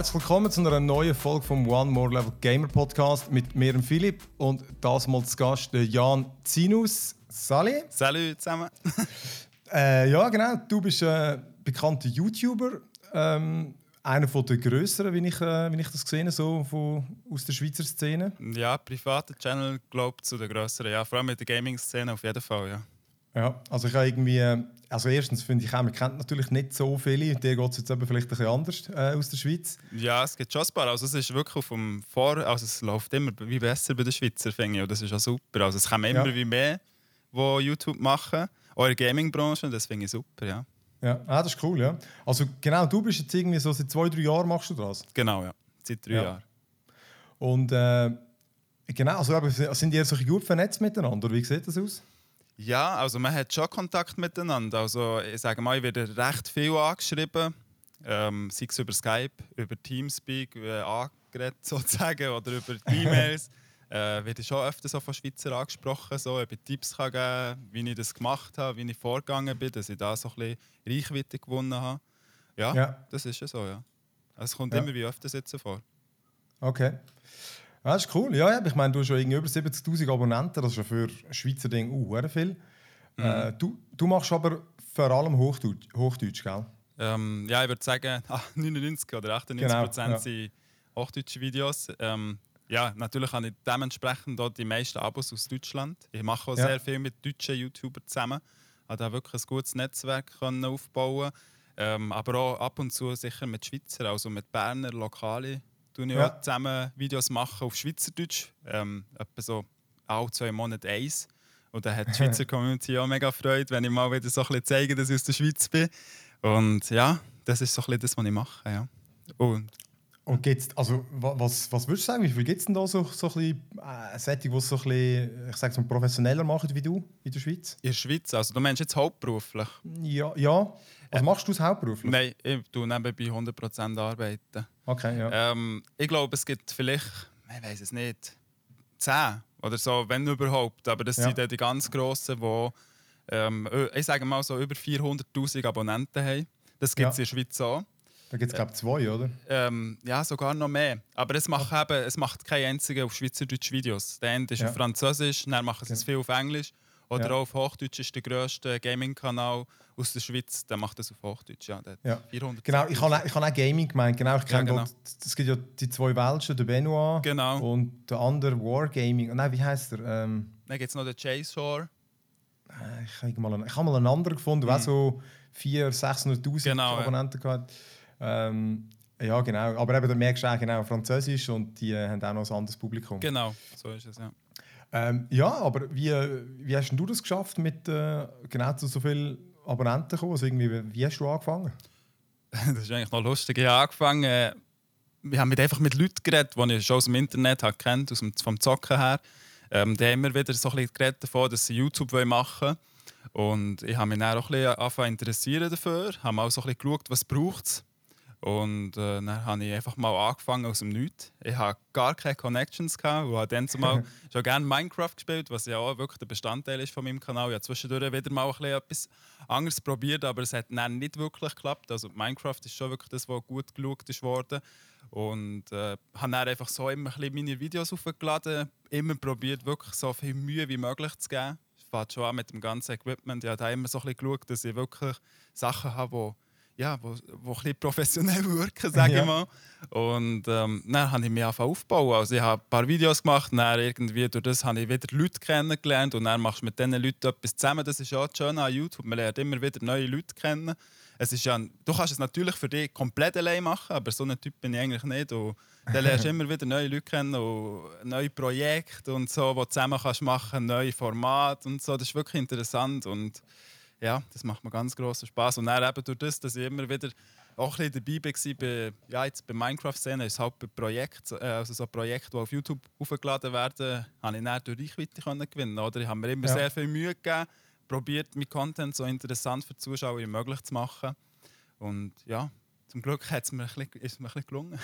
Herzlich willkommen zu einer neuen Folge vom One More Level Gamer Podcast mit mir, und Philipp, und das mal zu Gast der Jan Zinus. Sali. Salut zusammen. äh, ja, genau. Du bist ein äh, bekannter YouTuber. Ähm, einer von der größeren, wie ich, äh, wie ich das gesehen habe, so von, aus der Schweizer Szene. Ja, privater Channel, glaube ich, zu der größeren. Ja, vor allem mit der Gaming-Szene auf jeden Fall, ja. Ja, also ich habe irgendwie, also erstens finde ich auch, man kennt natürlich nicht so viele, dir geht es jetzt eben vielleicht ein bisschen anders äh, aus der Schweiz. Ja, es gibt schon ein paar, also es ist wirklich vom Vor, also es läuft immer wie besser bei den Schweizer, finde ich, und das ist auch super, also es kommen immer ja. wie mehr, die YouTube machen, auch in der Gaming-Branche, das finde ich super, ja. Ja, ah, das ist cool, ja. Also genau, du bist jetzt irgendwie so seit zwei, drei Jahren machst du das? Genau, ja, seit drei ja. Jahren. Und äh, genau, also sind ihr so gut vernetzt miteinander, oder wie sieht das aus? Ja, also man hat schon Kontakt miteinander. Also ich sage mal, ich werde recht viel angeschrieben, ähm, sei es über Skype, über Teamspeak, äh, angeredet sozusagen, oder über E-Mails. äh, werde ich schon öfter so von Schweizer angesprochen, so, ob ich Tipps kann geben kann, wie ich das gemacht habe, wie ich vorgegangen bin, dass ich da so ein bisschen Reichweite gewonnen habe. Ja, ja. das ist ja so, ja. Also, es kommt ja. immer wie öfter sitzen vor. Okay. Ja, das ist cool. Ja, ich meine, du hast schon über 70.000 Abonnenten, das ist ja für Schweizer Dinge uh, viel. Mhm. Äh, du, du machst aber vor allem Hochdeutsch, Hochdeutsch gell? Ähm, ja, ich würde sagen, 99 oder 98 genau, Prozent ja. sind hochdeutsche Videos. Ähm, ja, natürlich habe ich dementsprechend dort die meisten Abos aus Deutschland. Ich mache auch ja. sehr viel mit deutschen YouTubern zusammen. Ich konnte da wirklich ein gutes Netzwerk können aufbauen. Ähm, aber auch ab und zu sicher mit Schweizer, also mit Berner, Lokale tue ich ja. zusammen Videos machen auf Schweizerdeutsch. Ähm, etwa so alle zwei Monate eins. Und da hat die Schweizer Community auch mega Freude, wenn ich mal wieder so ein bisschen zeige, dass ich aus der Schweiz bin. Und ja, das ist so ein bisschen das, was ich mache. Ja. Und, und gibt's, also, was, was würdest du sagen, wie viel gibt es denn da so, so ein bisschen äh, Sättig, die es so ein bisschen, ich sag so professioneller machen wie du in der Schweiz? In der Schweiz? Also du meinst jetzt hauptberuflich? Ja, ja. Also machst du es hauptberuflich? Nein, ich tue nebenbei 100% arbeiten. Okay, ja. Ähm, ich glaube, es gibt vielleicht, ich weiß es nicht, 10 oder so, wenn überhaupt. Aber das ja. sind dann die ganz Grossen, die, ähm, ich sage mal so, über 400'000 Abonnenten haben. Das gibt es ja. in der Schweiz auch. Da gibt es, glaube ich, zwei, oder? Ähm, ja, sogar noch mehr. Aber es macht, eben, es macht keine einzige auf Schweizerdeutsch Videos. Der Ende ist ja. auf Französisch, dann machen sie es viel auf Englisch. Oder ja. auch auf Hochdeutsch ist der grösste Gaming-Kanal aus der Schweiz, der macht das auf Hochdeutsch. Ja, der ja. 400 genau, ich habe ich hab auch Gaming gemeint. Genau, ich kenne ja, genau. es gibt ja die zwei Welschen, der Benoit genau. und der andere Wargaming. Nein, wie heißt er? Ähm, dann gibt es noch den. Äh, ich habe mal, einen, ich hab mal einen anderen gefunden, der mhm. so 400.000, 600'000 genau, Abonnenten ja. hat. Ähm, ja, genau. Aber eben, da merkst du auch genau Französisch und die äh, haben auch noch ein anderes Publikum. Genau, so ist es, ja. Ähm, ja, aber wie, wie hast du das geschafft, mit äh, genau zu so vielen Abonnenten zu kommen? Also irgendwie, wie hast du angefangen? das ist eigentlich noch lustig. Ich habe angefangen, äh, wir haben mit einfach mit Leuten geredet, die ich schon aus dem Internet habe kennt, aus dem, vom Zocken her. Ähm, die haben immer wieder so ein bisschen geredet davon, dass sie YouTube machen wollen. Und ich habe mich dann auch ein bisschen interessieren dafür, Ich habe auch so ein bisschen geschaut, was braucht es und äh, dann habe ich einfach mal angefangen aus dem Nichts. Ich hatte gar keine Connections gehabt habe dann zumal schon gerne Minecraft gespielt, was ja auch wirklich der Bestandteil ist von meinem Kanal. Ich habe zwischendurch wieder mal ein etwas anderes probiert, aber es hat dann nicht wirklich geklappt. Also Minecraft ist schon wirklich das, was gut geschaut ist worden. Und äh, habe dann einfach so immer ein meine Videos aufgeladen, immer probiert, wirklich so viel Mühe wie möglich zu geben. Ich fahre schon an mit dem ganzen Equipment. Ich habe immer so ein bisschen geschaut, dass ich wirklich Sachen habe, die ja, wo, wo ein professionell wirken, sage ja. ich mal. Und ähm, dann habe ich mich einfach aufgebaut. Also ich habe ein paar Videos gemacht, dann irgendwie durch das habe ich wieder Leute kennengelernt und dann machst du mit diesen Leuten etwas zusammen. Das ist ja das Schöne an YouTube, man lernt immer wieder neue Leute kennen. Es ist ja, du kannst es natürlich für dich komplett allein machen, aber so ein Typ bin ich eigentlich nicht. Und dann lernst du immer wieder neue Leute kennen und neue Projekte und so, die du zusammen kannst machen, neue Formate und so. Das ist wirklich interessant und ja, das macht mir ganz großen Spaß. Und dann eben durch das, dass ich immer wieder auch ein bisschen dabei war, bei, ja, jetzt bei Minecraft-Szene, ist halt bei Projekt, äh, also so Projekte, die auf YouTube aufgeladen werden, habe ich dann durch Reichweite können gewinnen oder? Ich habe mir immer ja. sehr viel Mühe gegeben, probiert, meinen Content so interessant für die Zuschauer wie möglich zu machen. Und ja, zum Glück hat's mir bisschen, ist es mir ein bisschen gelungen.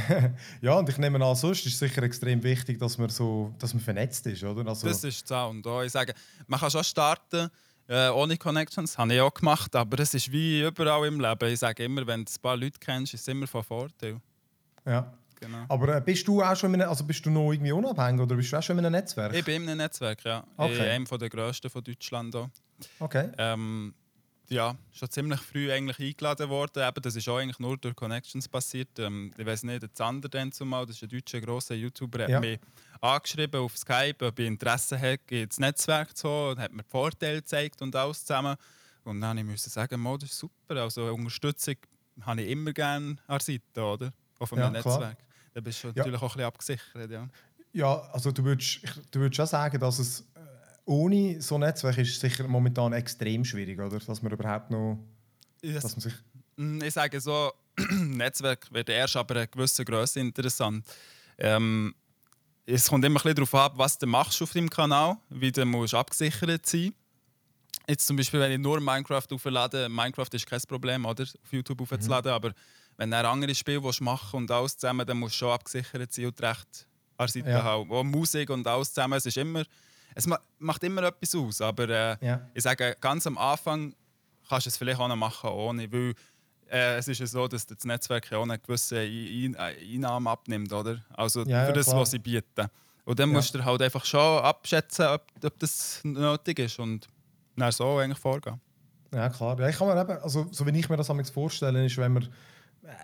ja, und ich nehme an, sonst ist es sicher extrem wichtig, dass man, so, dass man vernetzt ist, oder? Also das ist es auch. Und auch, ich sage, man kann schon starten, äh, ohne Connections. Habe ich auch gemacht, aber es ist wie überall im Leben. Ich sage immer, wenn du ein paar Leute kennst, ist es immer von Vorteil. Ja. Genau. Aber äh, bist du auch schon in einem, also bist du noch irgendwie unabhängig oder bist du auch schon in einem Netzwerk? Ich bin in einem Netzwerk, ja. Okay. Ich bin einem der grössten von Deutschland. Auch. Okay. Ähm, ja, schon ziemlich früh eigentlich eingeladen worden. Eben, das ist auch eigentlich nur durch Connections passiert. Ähm, ich weiß nicht, der Zander dann zumal, das ist ein deutscher grosser YouTuber, hat ja. mich angeschrieben auf Skype, ob ich Interesse hätte, ins Netzwerk zu kommen, hat mir Vorteile gezeigt und alles zusammen. Und dann musste ich sagen, das ist super. Also Unterstützung habe ich immer gerne an der Seite, oder? Auf einem ja, Netzwerk. Klar. Da bist du ja. natürlich auch ein bisschen abgesichert. Ja, ja also du würdest, du würdest schon sagen, dass es ohne so ein Netzwerk ist sicher momentan extrem schwierig, oder? Dass man überhaupt noch. Yes. Dass man sich mm, ich sage so, Netzwerk wird erst aber eine gewisse Größe interessant. Ähm, es kommt immer ein bisschen darauf ab, was du machst auf deinem Kanal, wie du musst abgesichert sein Jetzt zum Beispiel, wenn ich nur Minecraft auflade, Minecraft ist kein Problem, oder? Auf YouTube aufzuladen, mhm. aber wenn du ein anderes Spiel machen und alles zusammen, dann musst du schon abgesichert sein und recht an Seite ja. haben. Auch Musik und alles zusammen, es ist immer, es macht immer etwas aus, aber äh, ja. ich sage, ganz am Anfang kannst du es vielleicht auch noch machen ohne, weil äh, es ist ja so, dass das Netzwerk ja auch eine gewisse Einnahmen abnimmt, oder? Also ja, für das, klar. was sie bieten. Und dann musst du halt einfach schon abschätzen, ob, ob das nötig ist und dann so eigentlich vorgehen. Ja, klar. Ja, ich kann mir eben, also, so wie ich mir das vorstelle, ist, wenn man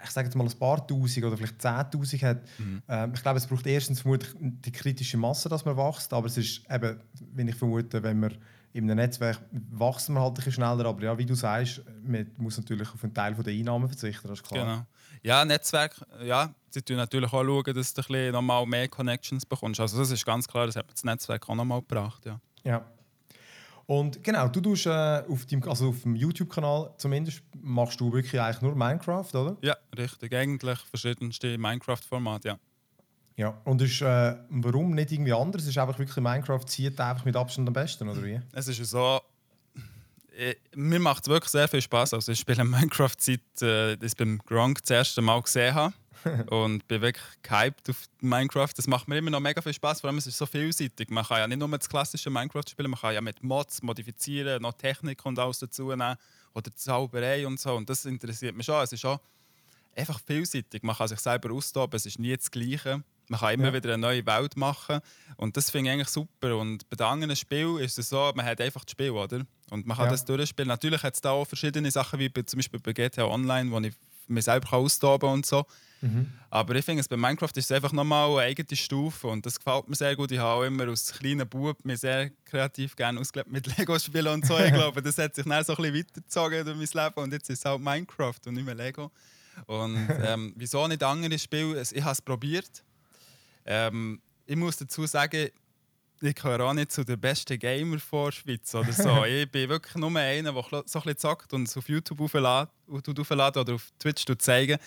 ich sage jetzt mal ein paar Tausend oder vielleicht 10.000 hat. Mhm. Ähm, ich glaube, es braucht erstens vermutlich die kritische Masse, dass man wächst, aber es ist eben, wenn ich vermute, wenn man in einem Netzwerk wächst man halt ein bisschen schneller, aber ja, wie du sagst, man muss natürlich auf einen Teil der Einnahmen verzichten, das ist klar. Genau. Ja, Netzwerk, ja, sie tun natürlich auch schauen, dass du ein bisschen nochmal mehr Connections bekommst. Also das ist ganz klar, das hat das Netzwerk auch nochmal gebracht, ja. Ja. Und genau, du tust äh, auf, dem, also auf dem YouTube-Kanal zumindest, machst du wirklich eigentlich nur Minecraft, oder? Ja, richtig. Eigentlich verschiedenste Minecraft-Formate, ja. Ja, und ist, äh, warum nicht irgendwie anders? Es ist einfach wirklich Minecraft zieht einfach mit Abstand am besten, oder wie? Es ist so, äh, mir macht es wirklich sehr viel Spaß. Also ich spiele Minecraft seit äh, ich beim Gronk das erste Mal gesehen habe. Und bin wirklich gehypt auf Minecraft. Das macht mir immer noch mega viel Spaß, vor allem es ist so vielseitig. Man kann ja nicht nur das klassische Minecraft spielen, man kann ja mit Mods modifizieren, noch Technik und alles dazu nehmen oder Zauberei und so. Und das interessiert mich schon. Es ist schon einfach vielseitig. Man kann sich selber austoben, es ist nie das Gleiche. Man kann immer ja. wieder eine neue Welt machen und das finde ich eigentlich super. Und bei anderen Spielen ist es so, man hat einfach das Spiel, oder? Und man kann ja. das durchspielen. Natürlich hat es da auch verschiedene Sachen, wie bei, zum Beispiel bei GTA Online, wo ich mich selber austoben kann und so. Mhm. Aber ich finde, bei Minecraft ist es einfach nochmal eine eigene Stufe und das gefällt mir sehr gut. Ich habe auch immer als kleiner Bub mir sehr kreativ gerne ausgelebt mit Lego-Spielen und so. Ich glaube, das hat sich dann so ein bisschen weitergezogen durch mein Leben und jetzt ist es halt Minecraft und nicht mehr Lego. Und ähm, wieso nicht andere Spiele? Ich habe es probiert. Ähm, ich muss dazu sagen, ich gehöre auch nicht zu den besten Gamer vor Schweiz oder so. ich bin wirklich nur einer, der so ein bisschen zockt und es auf YouTube aufladen oder auf Twitch zeigen.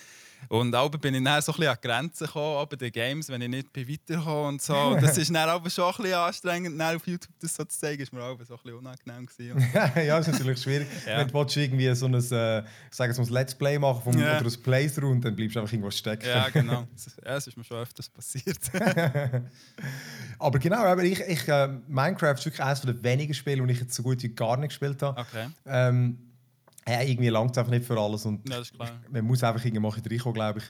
Und auch bin ich dann so ein bisschen an Grenzen gekommen bei den Games, wenn ich nicht weiterkomme und so. Und das ist dann aber schon ein bisschen anstrengend, dann auf YouTube das so zu zeigen, ist mir auch so ein bisschen unangenehm gewesen. ja, ist natürlich schwierig. ja. Wenn du irgendwie so ein, äh, sagen so ein Let's Play machen vom, ja. oder ein Playthrough und dann bleibst du einfach irgendwo stecken. Ja, genau. Ja, es ist mir schon öfters passiert. aber genau, aber ich, ich, äh, Minecraft ist wirklich eines der wenigen Spiele, die ich jetzt so gut wie gar nicht gespielt habe. Okay. Ähm, ja, irgendwie langt es einfach nicht für alles. Und ja, das. Man muss einfach irgendwann reinkommen, glaube ich.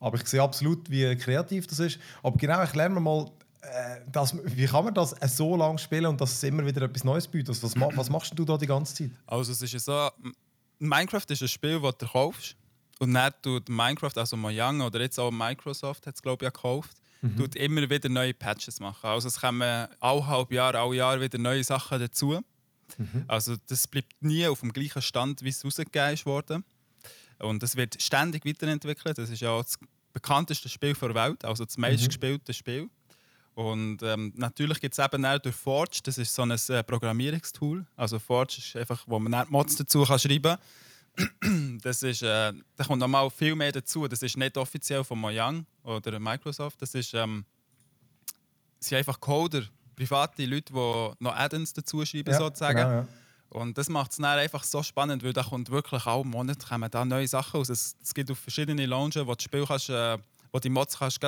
Aber ich sehe absolut, wie kreativ das ist. Aber genau, ich lerne mal, äh, dass, wie kann man das so lange spielen und dass es immer wieder etwas Neues bietet? Was, was machst du da die ganze Zeit? Also es ist so, Minecraft ist ein Spiel, das du kaufst. Und dann tut Minecraft, also Mojang oder jetzt auch Microsoft hat es glaube ich gekauft, mhm. tut immer wieder neue Patches machen. Also es kommen alle halb Jahr, alle Jahr wieder neue Sachen dazu. Mhm. Also das bleibt nie auf dem gleichen Stand, wie es rausgegeben wurde. Und es wird ständig weiterentwickelt. Das ist ja das bekannteste Spiel der Welt, also das meistgespielte mhm. Spiel. Und ähm, natürlich gibt es eben auch durch Forge, das ist so ein äh, Programmierungstool. Also Forge ist einfach, wo man Mods dazu kann schreiben kann. das ist, äh, da kommt nochmal viel mehr dazu. Das ist nicht offiziell von Mojang oder Microsoft. Das ist, ähm, sind einfach Coder, private Leute, die noch Add-ins dazu schreiben, ja, sozusagen. Genau, ja. Und das macht es dann einfach so spannend, weil da kommt wirklich alle Monate kommen da neue Sachen raus. Es, es gibt auf verschiedene Launches, wo du Spiel kannst, äh, wo die Mods kannst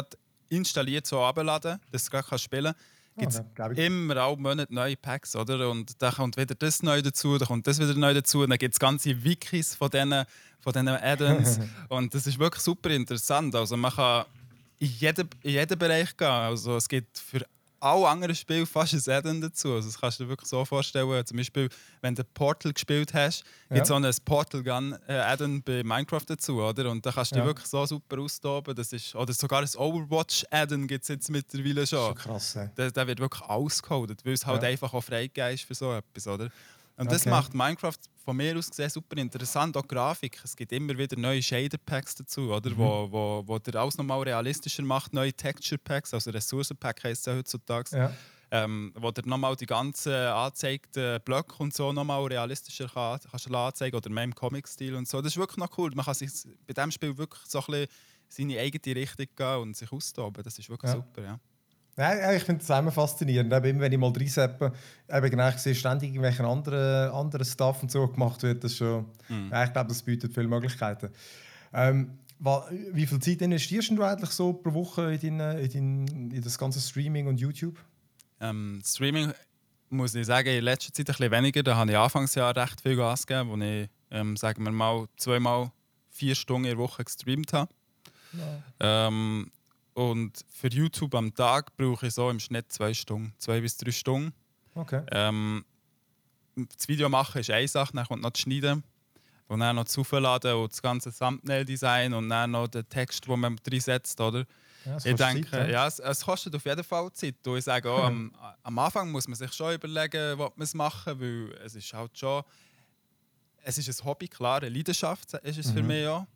installiert so abladen, dass du gerade spielen kannst gibt es okay, immer alle Monate neue Packs, oder? Und da kommt wieder das neu dazu, da kommt das wieder neu dazu, und dann gibt es ganze Wikis von diesen, von diesen Add-ons. und das ist wirklich super interessant. Also man kann in jedem, in jedem Bereich gehen. Also es gibt für alle anderen Spiele fast ein Add-on dazu. Also das kannst du dir wirklich so vorstellen. Zum Beispiel, wenn du Portal gespielt hast, gibt es ja. auch ein Portal Gun äh, Add-on bei Minecraft dazu, oder? Und da kannst du ja. dich wirklich so super austoben. Das ist, oder sogar ein Overwatch Add-on gibt es jetzt mittlerweile schon. Das ist krass, ey. Der, der wird wirklich ausgeholt, weil es halt ja. einfach auch freigegeben ist für so etwas, oder? Und das macht Minecraft von mir aus gesehen super interessant. Auch Grafik. Es gibt immer wieder neue Shader Packs dazu, oder? Mhm. Wo, wo, wo der alles nochmal realistischer macht. Neue Texture Packs, also Ressourcen Pack heisst es ja heutzutage. Ja. Ähm, wo der nochmal die ganzen angezeigten Blöcke und so nochmal realistischer kann, kannst anzeigen oder mehr im Comic-Stil und so. Das ist wirklich noch cool. Man kann sich bei diesem Spiel wirklich so ein bisschen seine eigene Richtung gehen und sich austoben. Das ist wirklich ja. super, ja. Ja, ich finde das immer faszinierend. Eben, wenn ich mal reinseppe, eben genau, ich sehe ständig irgendwelchen anderen, anderen Stuff und so gemacht wird, das schon, mhm. ja, ich glaube, das bietet viele Möglichkeiten. Ähm, wie viel Zeit investierst du eigentlich so pro Woche in, dein, in, dein, in das ganze Streaming und YouTube? Ähm, Streaming muss ich sagen, in letzter Zeit ein bisschen weniger. Da habe ich Anfangsjahr recht viel Gas gegeben, wo ich, ähm, sagen wir mal, zweimal vier Stunden in der Woche gestreamt habe. Ja. Ähm, und für YouTube am Tag brauche ich so im Schnitt zwei Stunden, zwei bis drei Stunden. Okay. Ähm, das Video machen ist eine Sache, dann kommt noch das Schneiden und dann noch das Aufladen und das ganze Thumbnail-Design und dann noch den Text, den man reinsetzt, oder? Ja, ich denke, Zeit, ja, es, es, kostet auf jeden Fall Zeit. Und ich sage auch, am, am, Anfang muss man sich schon überlegen, was man es machen, weil es ist halt schon, es ist ein Hobby, klar, eine Leidenschaft ist es mhm. für mich auch.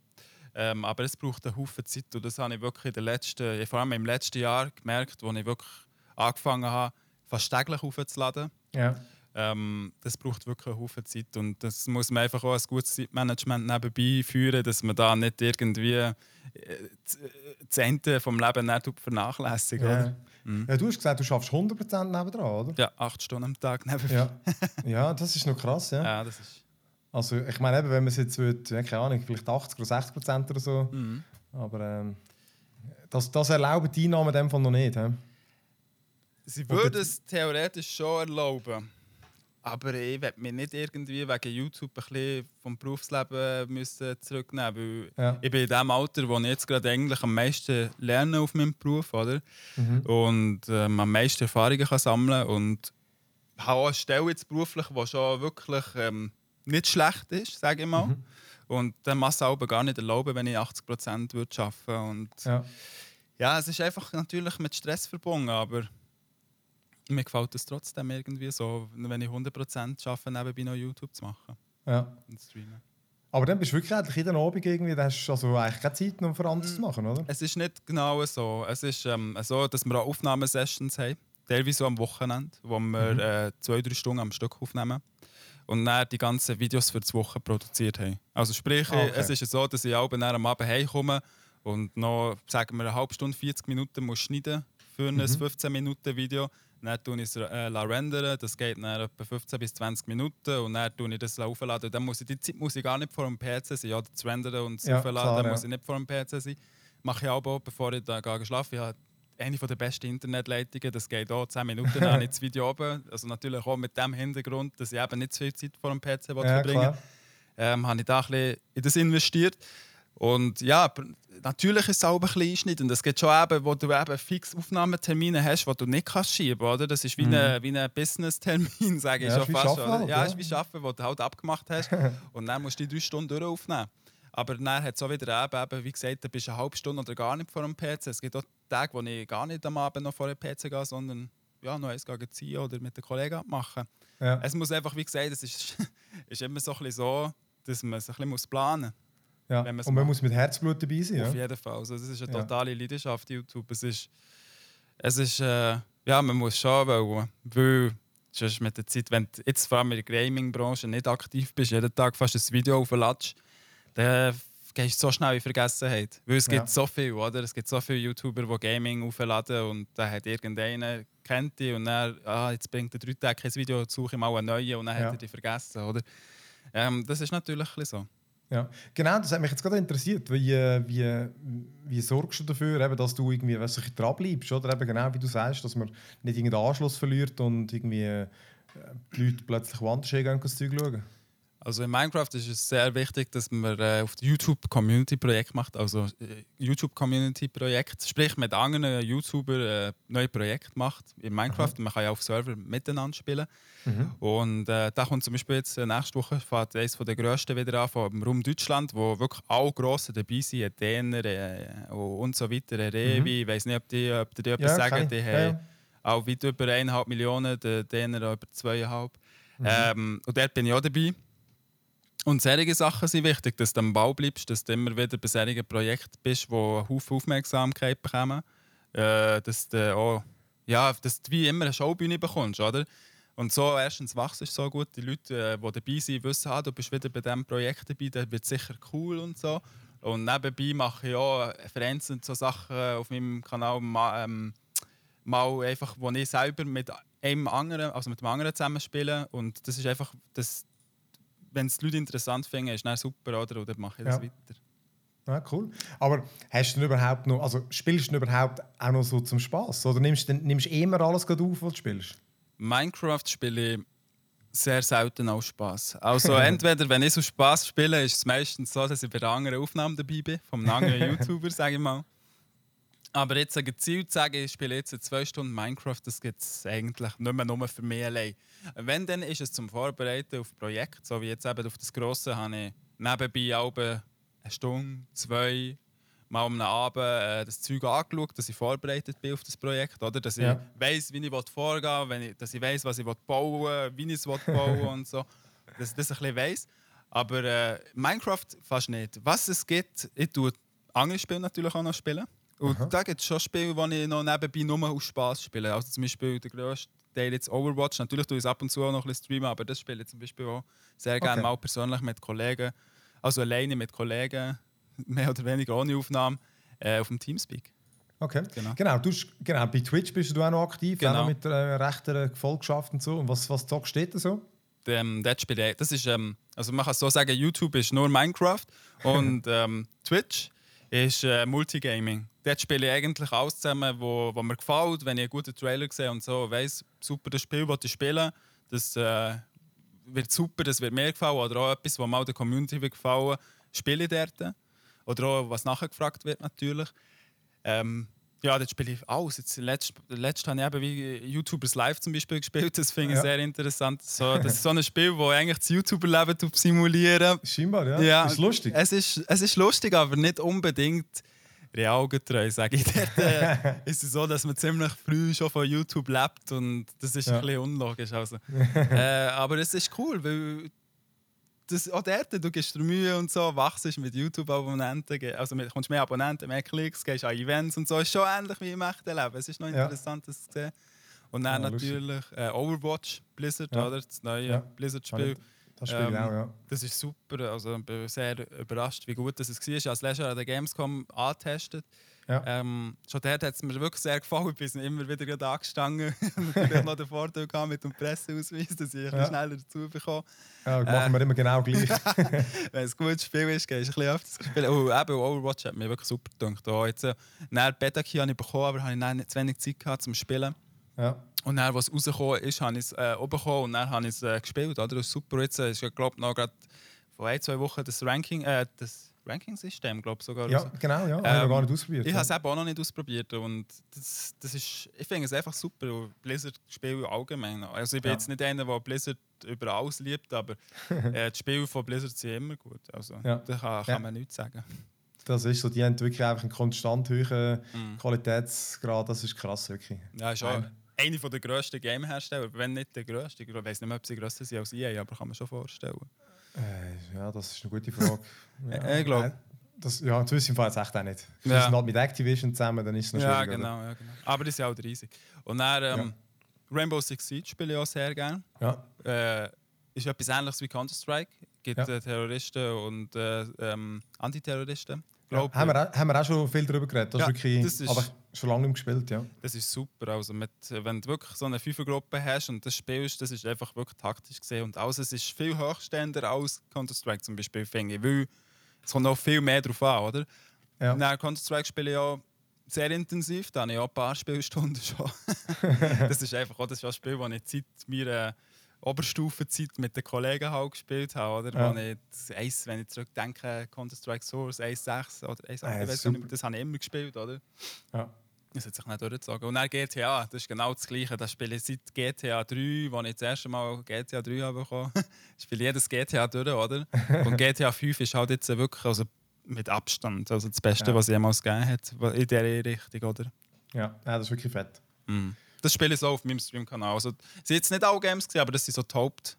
Ähm, aber es braucht einen Haufen Zeit und das habe ich wirklich in den letzten, vor allem im letzten Jahr gemerkt, als ich wirklich angefangen habe, fast täglich aufzuladen. Ja. Ähm, das braucht wirklich einen Haufen Zeit und das muss man einfach auch ein gutes Zeitmanagement nebenbei führen, dass man da nicht irgendwie äh, das Ende vom Leben nicht vernachlässigt. Ja. Mhm. ja. du hast gesagt, du schaffst 100% nebendran, oder? Ja, acht Stunden am Tag nebenbei. Ja. ja, das ist noch krass, ja. Ja, das ist also ich meine, eben, wenn man es jetzt würde, keine Ahnung, vielleicht 80 oder 60 Prozent oder so. Mhm. Aber ähm, das, das erlauben die Einnahmen in dem Fall noch nicht. He? Sie würden es theoretisch schon erlauben. Aber ich werde mich nicht irgendwie wegen YouTube ein bisschen vom Berufsleben müssen zurücknehmen müssen. Ja. Ich bin in dem Alter, wo ich jetzt gerade eigentlich am meisten lerne auf meinem Beruf. Oder? Mhm. Und ähm, am meisten Erfahrungen kann sammeln Und habe auch eine Stelle jetzt beruflich, die schon wirklich ähm, nicht schlecht ist, sage ich mal. Mhm. Und dann muss es aber gar nicht erlauben, wenn ich 80 Prozent arbeiten würde. Und ja. ja, es ist einfach natürlich mit Stress verbunden, aber mir gefällt es trotzdem irgendwie so, wenn ich 100 Prozent schaffe, nebenbei noch YouTube zu machen. Ja. Und streamen. Aber dann bist du wirklich eigentlich jeden Abend irgendwie, dann hast du also eigentlich keine Zeit, um für anderes zu machen, oder? Es ist nicht genau so. Es ist ähm, so, dass wir auch Aufnahmesessions haben, teilweise so am Wochenende, wo wir mhm. äh, zwei, drei Stunden am Stück aufnehmen und dann die ganzen Videos für die Woche produziert haben. Also sprich, ah, okay. es ist so, dass ich auch am Abend heimkomme und noch, sagen wir, eine halbe Stunde, 40 Minuten muss schneiden für ein mhm. 15 Minuten Video. Dann tue ich es äh, rendern, das geht dann etwa 15 bis 20 Minuten und dann tue ich das aufladen. dann muss ich, die Zeit muss ich gar nicht vor dem PC sein, ja, das rendern und das ja, aufladen klar, ja. muss ich nicht vor dem PC sein. Mache ich auch, bevor ich da schlafe. Ich eine der besten Internetleitungen. Das geht auch 10 Minuten an ins Video oben. Also natürlich auch mit dem Hintergrund, dass ich eben nicht zu viel Zeit vor dem PC ja, verbringen ähm, habe ich da ein bisschen in das investiert. Und ja, natürlich ist es auch ein bisschen einschneidend. Es gibt schon eben, wo du eben fix Aufnahmetermine hast, die du nicht kannst schieben kannst. Das ist wie mhm. ein, ein Business-Termin, sage ich ja, schon fast. Schaffen, ja, ist wie Arbeiten, wo du halt abgemacht hast. und dann musst du die drei Stunden durch aufnehmen. Aber dann hat es auch wieder eben, eben, wie gesagt, du bist eine halbe Stunde oder gar nicht vor dem PC. Es gibt auch Tage, wo ich gar nicht am Abend noch vor dem PC gehe, sondern ja, noch eins ziehen oder mit den Kollegen machen. Ja. Es muss einfach, wie gesagt, es ist, ist immer so, ein so, dass man es ein bisschen planen muss. Ja. Und man macht. muss mit Herzblut dabei sein. Auf ja? jeden Fall. Also, das ist eine totale Leidenschaft, YouTube. Es ist, es ist äh, ja, man muss schon wollen, weil sonst mit der Zeit, wenn du jetzt vor allem in der Gaming-Branche nicht aktiv bist, jeden Tag fast ein Video aufladest, dann gehst du so schnell in Vergessenheit. Weil es ja. gibt so viel, oder? Es gibt so viele YouTuber, die Gaming aufladen und dann hat irgendeiner kennt die und dann, ah, jetzt bringt er drei Tage ein Video, suche ich mal einen neuen und dann ja. hat er die vergessen, oder? Ähm, das ist natürlich so. Ja, genau, das hat mich jetzt gerade interessiert. Wie, wie, wie sorgst du dafür, eben, dass du irgendwie weißt, dran bleibst? Oder eben genau wie du sagst, dass man nicht irgendeinen Anschluss verliert und irgendwie äh, die Leute plötzlich woanders hingehen und das Zeug schauen? Also in Minecraft ist es sehr wichtig, dass man äh, auf YouTube Community Projekt macht, also äh, YouTube Community Projekt, sprich mit anderen YouTubern äh, neue Projekte macht in Minecraft. Mhm. Man kann ja auf Server miteinander spielen. Mhm. Und äh, da kommt zum Beispiel jetzt äh, nächste Woche fährt eines der grössten wieder an vom Raum Deutschland, wo wirklich alle Grossen dabei sind, Däner äh, und so weiter, Revi, mhm. ich weiß nicht, ob die, ob die, die etwas ja, sagen, die ja, haben auch weit über 1,5 Millionen, die Däner über 2,5. Mhm. Ähm, und dort bin ich auch dabei. Und solche Sachen sind wichtig, dass du am Ball bleibst, dass du immer wieder bei solchen Projekten bist, eine Haufen Aufmerksamkeit bekommen. Äh, dass du auch, ja, dass du wie immer eine Showbühne bekommst, oder? Und so erstens wachst du so gut. Die Leute, äh, die dabei sind, wissen, ah, du bist wieder bei diesem Projekt dabei, das wird sicher cool und so. Und nebenbei mache ich auch vereinzelt so Sachen auf meinem Kanal mal, ähm, mal einfach, wo ich selber mit einem anderen, also mit einem anderen zusammenspiele. Und das ist einfach, das, wenn es die Leute interessant finden, ist es super, oder? Oder mache ich das ja. weiter. Ja, cool. Aber hast du überhaupt noch, also spielst du überhaupt auch noch so zum Spaß? Oder nimmst du nimmst immer alles auf, was du spielst? Minecraft spiele ich sehr selten aus Spaß. Also entweder, wenn ich so Spaß spiele, ist es meistens so, dass ich bei einer anderen Aufnahme dabei bin, vom anderen YouTuber, sage ich mal. Aber jetzt Ziel zu sagen, ich spiele jetzt zwei Stunden Minecraft, das gibt es eigentlich nicht mehr nur für mich allein. Wenn, dann ist es zum Vorbereiten auf Projekte, so wie jetzt eben auf das Grosse, habe ich nebenbei auch eine Stunde, zwei, mal am Abend äh, das Zeug angeschaut, dass ich vorbereitet bin auf das Projekt, oder? Dass ja. ich weiß, wie ich vorgehen will, ich, dass ich weiß, was ich bauen will, wie ich es bauen und so. Dass ich das ein bisschen weiss. Aber äh, Minecraft fast nicht. Was es gibt, ich tue Angelspiele natürlich auch noch spielen. Und Aha. da gibt es schon Spiele, die ich noch nebenbei nur aus Spaß spiele. Also zum Beispiel der grösste Teil jetzt Overwatch. Natürlich tue ich es ab und zu auch noch ein bisschen streamen, aber das spiele ich zum Beispiel auch sehr gerne okay. mal persönlich mit Kollegen. Also alleine mit Kollegen, mehr oder weniger ohne Aufnahme, äh, auf dem Teamspeak. Okay, genau. Genau, du, genau, bei Twitch bist du auch noch aktiv, genau. auch mit äh, rechter Gefolgschaft und so. Und was, was zockst du da so? Ähm, das, das ist, ähm, also man kann so sagen, YouTube ist nur Minecraft und ähm, Twitch ist äh, Multigaming. Dort spiele ich eigentlich alles zusammen, wo, wo mir gefällt. Wenn ich einen guten Trailer sehe und so, weiss, super, das Spiel, das ich spiele, das äh, wird super, das wird mir gefallen. Oder auch etwas, was mal der Community gefallen, spiele ich dort. Oder auch, was nachher gefragt wird, natürlich. Ähm, ja, das spiele ich alles. Jetzt, letzt, letzt habe ich eben wie YouTubers Live zum Beispiel gespielt. Das finde ich ja. sehr interessant. So, das ist so ein Spiel, das eigentlich das YouTuber-Leben simulieren. Scheinbar, ja. ja. Ist lustig. Es ist, es ist lustig, aber nicht unbedingt realgetreu, sage ich. Dort äh, ist es so, dass man ziemlich früh schon von YouTube lebt und das ist ja. ein bisschen unlogisch. Also. äh, aber es ist cool, weil das, auch dort, du gibst dir Mühe und so, wachst mit YouTube-Abonnenten, also mit, kommst mehr Abonnenten, mehr Klicks, gehst an Events und so. ist schon ähnlich wie im echten Leben. Es ist noch interessant, ja. das zu sehen. Und dann ja, natürlich äh, Overwatch, Blizzard, ja. oder? Das neue Blizzard-Spiel. Das Spiel ähm, auch, ja. Das ist super. Also ich bin sehr überrascht, wie gut das war. Ich habe es letztes Jahr an der Gamescom angetestet. Ja. Ähm, schon dort hat es mir wirklich sehr gefallen. Ich bin immer wieder gerade angestanden. Natürlich noch den Vorteil gehabt mit dem Presseausweis, dass ich ja. schneller dazu bekomme. Ja, machen wir immer genau gleich. Wenn es ein gutes Spiel ist, gehst du ein bisschen öfters spielen. Oh, eben, Overwatch hat mir wirklich super gedacht. Oh, jetzt, äh, Beta habe ich bekommen, aber habe ich nicht zu wenig Zeit gehabt zum Spielen. Ja. Und dann, was rausgekommen ist, habe ich es äh, bekommen und dann habe ich es äh, gespielt. Oder? Das ist super. Jetzt äh, ist, glaube ich, noch gerade vor ein, zwei Wochen das Ranking, äh, das Ranking-System, glaube ich, sogar. Ja, raus. genau, ja. Ähm, habe ich gar nicht ausprobiert. Ich ja. habe es auch noch nicht ausprobiert. Und das, das ist, ich finde es einfach super. Blizzard-Spiele allgemein. Also ich bin ja. jetzt nicht einer, der Blizzard über alles liebt, aber äh, die Spiele von Blizzard sind immer gut. Also ja. da kann, kann man nichts sagen. Das ist so, die haben wirklich einfach einen konstant hohen mm. Qualitätsgrad. Das ist krass, wirklich. Ja, ist auch eine der grössten Game-Hersteller, wenn nicht der grösste. Ich weiß nicht mehr, ob sie grösser sind als EA, aber kann man schon vorstellen. Äh, ja, das ist eine gute Frage. ja, ich glaube. Das, ja, das wissen wir jetzt echt auch nicht. Wir ja. halt mit Activision zusammen, dann ist es noch ja, genau, ja, genau. Aber die sind auch riesig. Und dann ähm, ja. Rainbow Six Siege spiele ich auch sehr gerne. Ja. Äh, ist etwas ähnliches wie Counter-Strike. Es gibt ja. Äh, Terroristen und äh, ähm, Antiterroristen. Ja, haben, wir, haben wir auch schon viel darüber geredet. Das ja, ist wirklich, das ist, aber schon lange nicht gespielt, ja. Das ist super. Also mit, wenn du wirklich so eine Fünfergruppe hast und das spielst, das ist einfach wirklich taktisch gesehen. Und alles es ist viel hochstehender als Counter-Strike zum Beispiel, finde ich. Weil es kommt noch viel mehr drauf an, oder? Ja. Nach Counter-Strike spiele ich auch sehr intensiv, da habe ich auch ein paar Spielstunden schon. das ist einfach auch das ist ein Spiel, das ich Zeit mir äh, Oberstufenzeit mit den Kollegen halt gespielt habe. Oder? Ja. Wo ich eins, wenn ich zurückdenke, Counter-Strike Source 1.6 oder 1.8, ah, ja, das, das habe ich immer gespielt. Oder? Ja. Das hat sich nicht durchgezogen. Und dann GTA, das ist genau das Gleiche. Das spiele ich seit GTA 3, als ich das erste Mal GTA 3 habe bekommen. ich spiele jedes GTA durch, oder? Und GTA 5 ist halt jetzt wirklich also mit Abstand also das Beste, ja. was es jemals gegeben hat in dieser Richtung, oder? Ja, ja das ist wirklich fett. Mm. Das spiele ich so auf meinem Stream-Kanal. Also, es sind jetzt nicht alle Games, gewesen, aber das sind so die Hauptzwecke,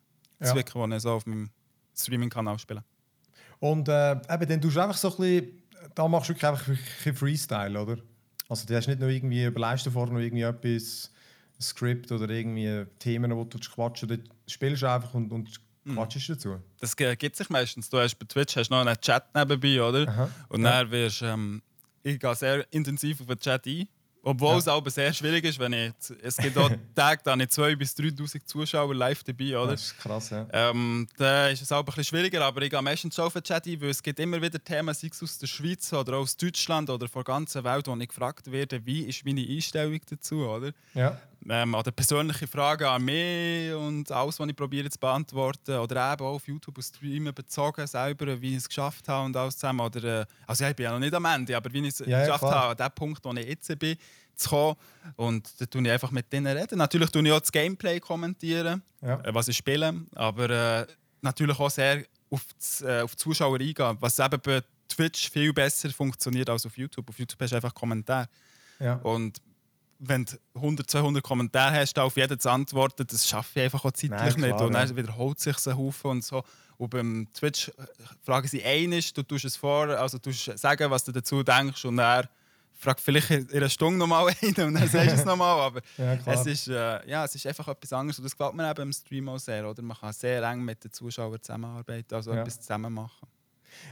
ja. die ich so auf meinem Streaming-Kanal spiele. Und äh, eben, dann tust du einfach so ein bisschen, da machst du wirklich einfach ein Freestyle, oder? Also du hast nicht nur irgendwie überleist davor noch irgendwie etwas, ein Skript oder irgendwie Themen, wo du quatschen, du spielst du einfach und, und mhm. quatschst dazu. Das gibt sich meistens. Du hast bei Twitch hast noch einen Chat nebenbei, oder? Aha. Und ja. dann wirst ähm, ich gehe sehr intensiv auf den Chat ein obwohl ja. es aber sehr schwierig ist, wenn ich. Es gibt auch Tage, da habe ich 2.000 bis 3.000 Zuschauer live dabei, oder? Das ist krass, ja. Ähm, da ist es auch ein bisschen schwieriger, aber ich gehe meistens schon auf den Chat ein, weil es gibt immer wieder Themen, sei es aus der Schweiz oder aus Deutschland oder von der ganzen Welt, wo ich gefragt werde, wie ist meine Einstellung dazu, oder? Ja ähm, oder persönliche Fragen an mich und alles, was ich probiere zu beantworten. Oder eben auch auf YouTube und Streamen bezogen, selber, wie ich es geschafft habe und alles zusammen. Oder, äh, also ich bin ja noch nicht am Ende, aber wie ich es ja, geschafft ja, habe, an dem Punkt, wo ich jetzt bin, zu kommen. Und da tue ich einfach mit denen reden. Natürlich tue ich auch das Gameplay kommentieren, ja. äh, was ich spiele, aber äh, natürlich auch sehr auf, das, äh, auf die Zuschauer eingehen, was eben bei Twitch viel besser funktioniert als auf YouTube. Auf YouTube hast du einfach Kommentare. Ja. Und wenn du 100, 200 Kommentare hast, auf jeden zu antworten, das schaffe ich einfach auch zeitlich Nein, klar, nicht. Und dann wiederholt sich ein Haufen und so. Und beim Twitch äh, fragen sie einiges, du tust es vor, also du sagen, was du dazu denkst und er fragt vielleicht in einer Stunde nochmal einen und dann sagst du es nochmal. Aber ja, es, ist, äh, ja, es ist einfach etwas anderes und das gefällt mir eben im Stream auch sehr. Oder? Man kann sehr eng mit den Zuschauern zusammenarbeiten, also ja. etwas zusammen machen.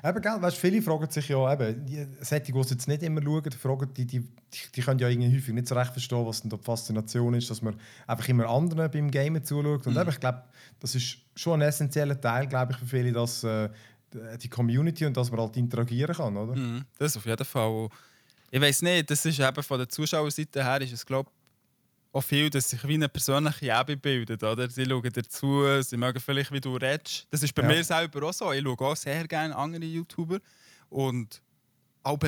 Eben, gell, weißt, viele fragen sich ja, eben, die Sättige, die jetzt nicht immer schauen, fragen, die, die, die können ja irgendwie häufig nicht so recht verstehen, was denn die Faszination ist, dass man einfach immer anderen beim Gamen zuschaut. Und mhm. eben, ich glaube, das ist schon ein essentieller Teil, glaube ich, für viele, dass äh, die Community und dass man halt interagieren kann, oder? Mhm. Das auf jeden Fall. Ich weiß nicht, das ist eben von der Zuschauerseite her, ist es glaube auch viel, dass sich wie eine persönliche Ebene bildet. Oder? Sie schauen dazu, sie mögen vielleicht, wie du redest. Das ist bei ja. mir selber auch so. Ich schaue auch sehr gerne andere YouTuber. Und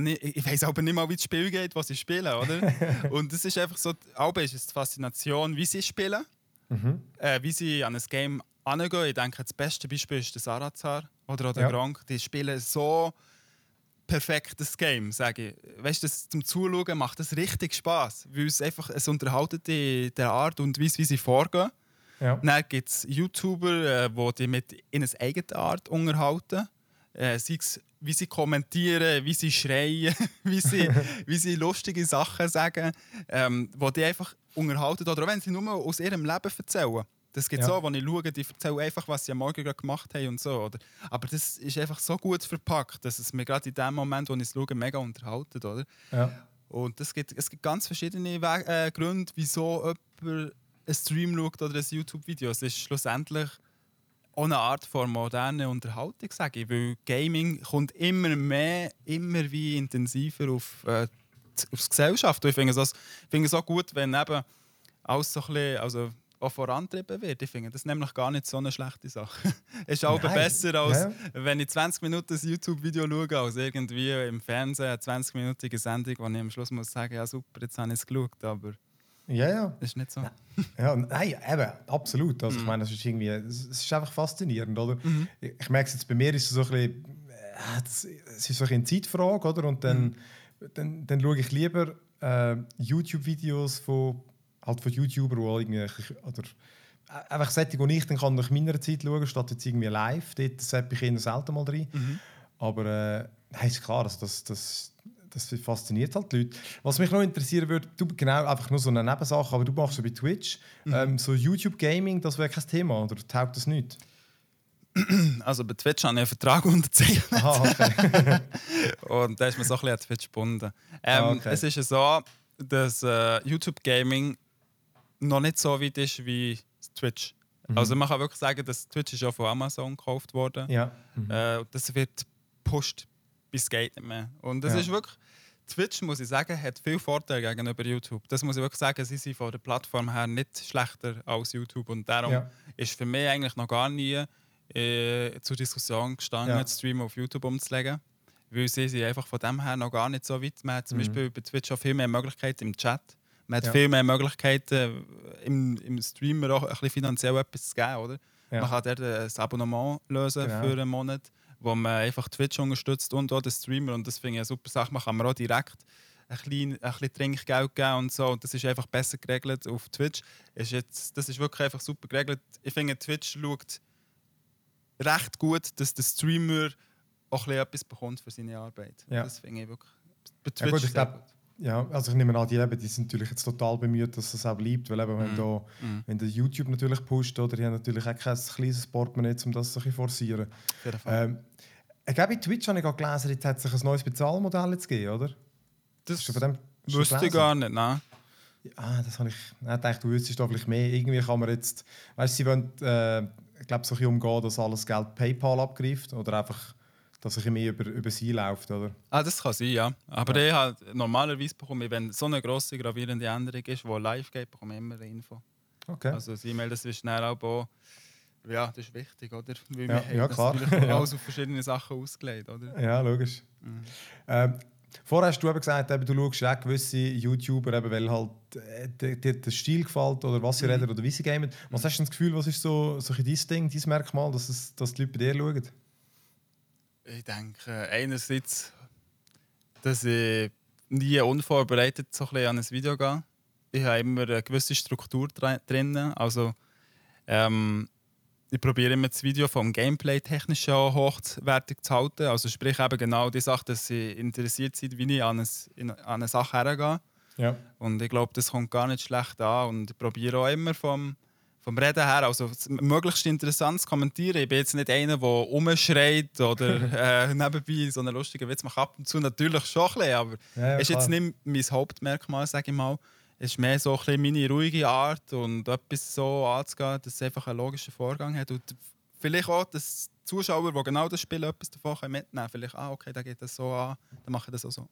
nicht, ich weiß aber nicht mal, wie das Spiel geht, was sie spielen. Oder? und das ist einfach so, aber ist es die Faszination, wie sie spielen, mhm. äh, wie sie an ein Game angehen. Ich denke, das beste Beispiel ist der Sarazar oder, oder ja. Gronk. Die spielen so perfektes Game, sage ich. Weißt du, zum Zuschauen macht es richtig Spaß, weil es einfach es unterhaltet in der Art und Weise, wie sie vorgehen. Ja. Dann gibt es YouTuber, die äh, die mit in einer eigenen Art unterhalten. Äh, sei es, wie sie kommentieren, wie sie schreien, wie sie, wie sie lustige Sachen sagen, ähm, wo die einfach unterhalten. Oder auch wenn sie nur aus ihrem Leben erzählen. Das gibt ja. so, wenn ich schaue, die erzählen einfach, was sie am Morgen gemacht haben und so. Oder? Aber das ist einfach so gut verpackt, dass es mir gerade in dem Moment, wo ich es schaue, mega unterhalten. Oder? Ja. Und es gibt, es gibt ganz verschiedene We äh, Gründe, wieso jemand einen Stream schaut oder ein YouTube-Video. Es ist schlussendlich auch eine Art von moderner Unterhaltung, sage ich. Weil Gaming kommt immer mehr, immer wie intensiver auf, äh, auf die Gesellschaft. Und ich finde es auch, auch gut, wenn eben alles so ein bisschen, also auch vorantrieben wird. Ich finde das ist nämlich gar nicht so eine schlechte Sache. es ist auch besser, als ja. wenn ich 20 Minuten ein YouTube-Video schaue, als irgendwie im Fernsehen eine 20-minütige Sendung, wo ich am Schluss muss sagen, ja super, jetzt habe ich es geschaut, aber ja, ja. Das ist nicht so. Ja, nein, eben, absolut. Also, mhm. ich meine, das ist irgendwie, es ist einfach faszinierend, oder? Mhm. Ich merke es jetzt bei mir, ist es so ein bisschen, äh, es ist so eine Zeitfrage, oder? Und dann, mhm. dann, dann schaue ich lieber äh, YouTube-Videos von halt von YouTuber, wo irgendwie, oder einfach Sättig, die ich dann kann nach meiner Zeit schauen, statt jetzt irgendwie live. Dort seppe ich eher selten mal rein. Mhm. Aber äh, ist klar, also das, das, das fasziniert halt die Leute. Was mich noch interessieren würde, du genau einfach nur so eine Nebensache, aber du machst so bei Twitch, mhm. ähm, so YouTube Gaming, das wäre kein Thema oder taugt das nicht? Also bei Twitch habe ich einen Vertrag unterzeichnet. Aha, okay. und da ist mir so ein bisschen an Twitch gebunden. Ähm, ah, okay. Es ist so, dass äh, YouTube Gaming noch nicht so weit ist wie Twitch. Mhm. Also man kann wirklich sagen, dass Twitch ist ja von Amazon gekauft worden. Ja. Mhm. Äh, das wird pusht bis geht nicht mehr. Und das ja. ist wirklich Twitch, muss ich sagen, hat viel Vorteile gegenüber YouTube. Das muss ich wirklich sagen, sie sind von der Plattform her nicht schlechter als YouTube. Und darum ja. ist für mich eigentlich noch gar nie äh, zur Diskussion gestanden, ja. Stream auf YouTube umzulegen. Weil sie sind einfach von dem her noch gar nicht so weit. Man hat zum mhm. Beispiel bei Twitch auch viel mehr Möglichkeiten im Chat. Man hat ja. viel mehr Möglichkeiten, im, im Streamer auch ein bisschen finanziell etwas zu geben. Oder? Man kann dort ein Abonnement lösen genau. für einen Monat wo man einfach Twitch unterstützt und auch den Streamer. Und das finde ich eine super Sache. Man kann mir auch direkt ein bisschen, ein bisschen Trinkgeld geben und so. Und das ist einfach besser geregelt auf Twitch. Ist jetzt, das ist wirklich einfach super geregelt. Ich finde, Twitch schaut recht gut, dass der Streamer auch ein etwas bekommt für seine Arbeit. Ja. Das finde ich wirklich. Bei Twitch ja, gut, ich glaube, ja, also ich nehme an, die, eben, die sind natürlich jetzt total bemüht, dass das auch bleibt, weil eben, wenn, mm. da, mm. wenn du YouTube natürlich pusht, oder, die haben natürlich auch kein kleines Portemonnaie, um das zu forcieren. Ähm, ich glaube, bei Twitch habe ich auch gelesen, jetzt hat sich ein neues Bezahlmodell jetzt gegeben, oder? Das von dem wusste ich gar nicht, nein. Ah, das habe ich nicht gedacht, du wüsstest da vielleicht mehr. Irgendwie kann man jetzt, weißt du, sie wollen, äh, ich glaube, so ein umgehen, dass alles Geld PayPal abgreift oder einfach dass ich mehr über, über sie läuft, oder? Ah, das kann sein, ja. Aber ja. ich halt, normalerweise bekomme ich, wenn so eine grosse gravierende Änderung ist, die live geht, bekomme ich immer eine Info. Okay. Also das E-Mail, das ist schnell auch ja, das ist wichtig, oder? Weil ja, wir ja, klar. ja. alles auf verschiedene Sachen ausgelegt, oder? Ja, logisch. Mhm. Ähm, vorher hast du eben gesagt, eben, du schaust auch gewisse YouTuber, eben, weil halt äh, dir der Stil gefällt oder was sie mhm. reden oder wie sie gamen. Was hast du das Gefühl, was ist so, so dein Ding, dein Merkmal, dass, es, dass die Leute bei dir schauen? Ich denke, einerseits, dass ich nie unvorbereitet so ein an ein Video gehe. Ich habe immer eine gewisse Struktur drin. Also, ähm, ich probiere immer das Video vom Gameplay technisch hochwertig zu halten. Also sprich eben genau die Sache, dass sie interessiert sind, wie ich an eine, an eine Sache hergehe. Ja. Und ich glaube, das kommt gar nicht schlecht an. Und ich probiere auch immer vom vom Reden her, also möglichst interessant zu kommentieren. Ich bin jetzt nicht einer, der rumschreit oder äh, nebenbei so einen lustigen Witz macht. Ab und zu natürlich schon ein bisschen, aber ja, ja, ist jetzt nicht mein Hauptmerkmal, sage ich mal. Es ist mehr so ein bisschen meine ruhige Art und etwas so anzugehen, dass es einfach einen logischen Vorgang hat. Und vielleicht auch, dass Zuschauer, die genau das Spiel etwas davon mitnehmen können. Vielleicht, ah, okay, dann geht das so an, dann mache ich das auch so.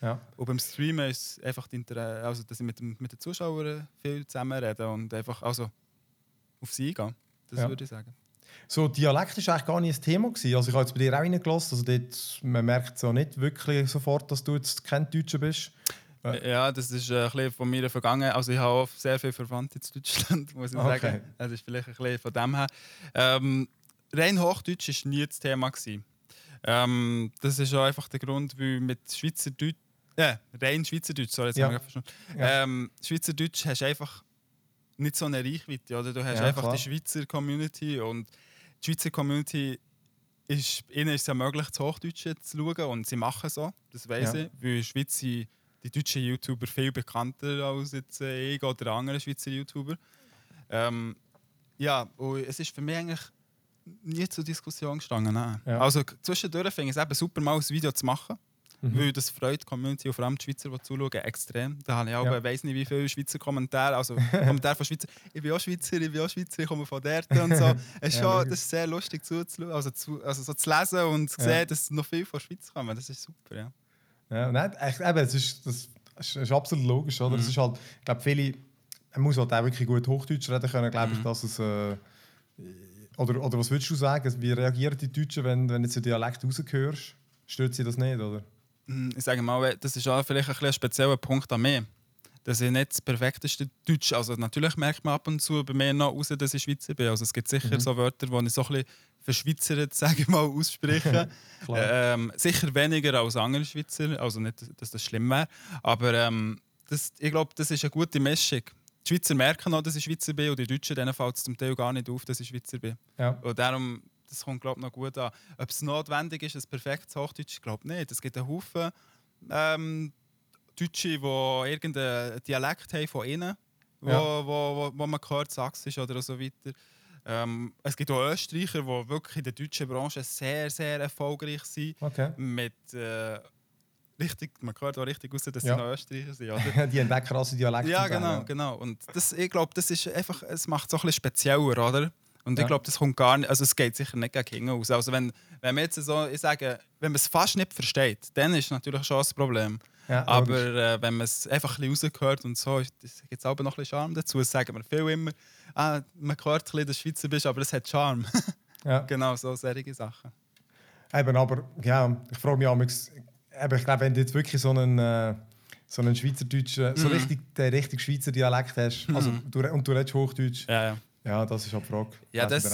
Ja. Und beim Streamen ist es einfach, also, dass ich mit, dem, mit den Zuschauern viel zusammen rede und einfach, also auf sie eingehen. Das ja. würde ich sagen. So, Dialekt war eigentlich gar nicht ein Thema. Gewesen. Also ich habe jetzt bei dir auch reingelassen. Also dort, man merkt so nicht wirklich sofort, dass du jetzt kein Deutscher bist. Äh. Ja, das ist ein bisschen von mir vergangen. Also ich habe auch sehr viele Verwandte in Deutschland, muss ich okay. sagen. Das ist vielleicht ein bisschen von dem her. Ähm, rein Hochdeutsch war nie das Thema. Ähm, das ist auch einfach der Grund, weil mit Schweizerdeutsch, äh, rein Schweizerdeutsch, sorry, jetzt ja. ja. Ähm, Schweizerdeutsch hast du einfach nicht so eine Reichweite. Oder? Du hast ja, einfach klar. die Schweizer Community und die Schweizer Community ist, ihnen ist es ja möglich, das Hochdeutsche zu schauen und sie machen so, das weiß ja. ich, weil in der Schweiz sind die deutschen YouTuber viel bekannter als jetzt äh, ich oder andere Schweizer YouTuber. Ähm, ja, und es ist für mich eigentlich nie zur Diskussion gestanden. Ja. Also zwischendurch finde ich es eben super, mal ein Video zu machen. Mhm. Weil das freut die Community und vor allem die Schweizer, die zuschauen, extrem. Da habe ich auch, ja. weiß nicht wie viele Schweizer Kommentare, also Kommentare von Schweizer, ich bin auch Schweizer, ich bin auch Schweizer, ich komme von dort und so. Es ist ja, schon, das ist sehr lustig zuzuschauen, also, zu, also so zu lesen und zu sehen, dass noch viel von der Schweiz kommen. Das ist super, ja. Ja, nein, echt, eben, das, ist, das ist absolut logisch, oder? Mhm. Das ist halt, ich glaube, viele, man muss halt auch wirklich gut Hochdeutsch reden können, glaube ich, mhm. dass es... Äh, oder, oder was würdest du sagen? Wie reagieren die Deutschen, wenn, wenn du den Dialekt rausgehörst? Stört sie das nicht, oder? Hm, ich sage mal, das ist auch vielleicht ein, ein spezieller Punkt an mir. Dass ich nicht das perfekteste Deutsch, also natürlich merkt man ab und zu bei mir noch raus, dass ich Schweizer bin. Also es gibt sicher mhm. so Wörter, die ich so ein bisschen verschweizert, sage ich mal, ausspreche. ähm, sicher weniger als andere Schweizer, also nicht, dass das schlimm wäre. Aber ähm, das, ich glaube, das ist eine gute Mischung. Die Schweizer merken auch, dass ich Schweizer bin und die Deutschen, denen fällt es zum Teil gar nicht auf, dass ich Schweizer bin. Ja. Und darum das kommt glaube noch gut an. Ob es notwendig ist, ein perfektes Hochdeutsch, ich glaube nicht. Es gibt einen Haufen ähm, Deutsche, die irgendeinen Dialekt haben von innen, wo, ja. wo, wo, wo man hört, Sächsisch oder so weiter. Ähm, es gibt auch Österreicher, die wirklich in der deutschen Branche sehr, sehr erfolgreich sind. Okay. Mit, äh, richtig, man hört auch richtig aus, dass ja. sie noch Österreicher sind. Oder? die haben krasse Dialekte. Ja, genau, ja. genau. Und das, ich glaube, das ist einfach, es macht es auch ein bisschen spezieller, oder? Und ja. ich glaube, das kommt gar nicht, also es geht sicher nicht gegen hinten aus. Also wenn, wenn man jetzt so, ich sage, wenn man es fast nicht versteht, dann ist natürlich schon ein Problem. Ja, aber äh, wenn man es einfach ein bisschen rausgehört und so, gibt es auch noch ein bisschen Charme dazu. Das sagen wir viel immer, ah, man hört ein bisschen, dass du Schweizer bist, aber es hat Charme. ja. Genau, so solche Sachen. Eben, aber ja, ich frage mich auch, eben, ich glaube, wenn du jetzt wirklich so einen, äh, so einen Schweizerdeutschen, mm. so mhm. richtig, den richtig Schweizer Dialekt hast, also, mm. du, und du redest Hochdeutsch, ja, ja. Ja das ist auch die Frage. Ja, das,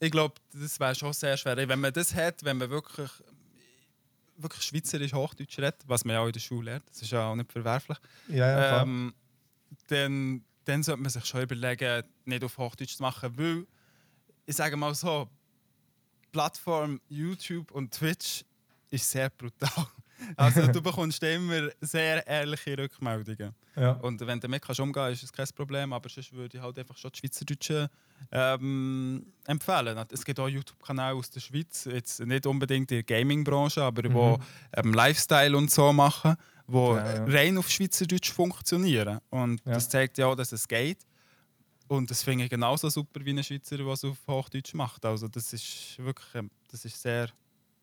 ich glaube, das wäre schon sehr schwer. Wenn man das hat, wenn man wirklich wirklich schweizerisch Hochdeutsch redet, was man ja auch in der Schule lernt, das ist ja auch nicht verwerflich, ja, ja, ähm, dann, dann sollte man sich schon überlegen, nicht auf Hochdeutsch zu machen, weil, ich sage mal so, Plattform YouTube und Twitch ist sehr brutal. Also du bekommst immer sehr ehrliche Rückmeldungen. Ja. Und wenn du damit kannst umgehen kannst, ist es kein Problem. Aber sonst würde ich halt einfach schon die Schweizerdeutsche ähm, empfehlen. Es gibt auch YouTube-Kanäle aus der Schweiz, jetzt nicht unbedingt in der Gaming-Branche, aber mhm. wo ähm, Lifestyle und so machen, wo ja, ja. rein auf Schweizerdeutsch funktionieren. Und das zeigt ja auch, dass es geht. Und das finde ich genauso super wie ein Schweizer, der es auf Hochdeutsch macht. Also das ist wirklich, ähm, das ist sehr,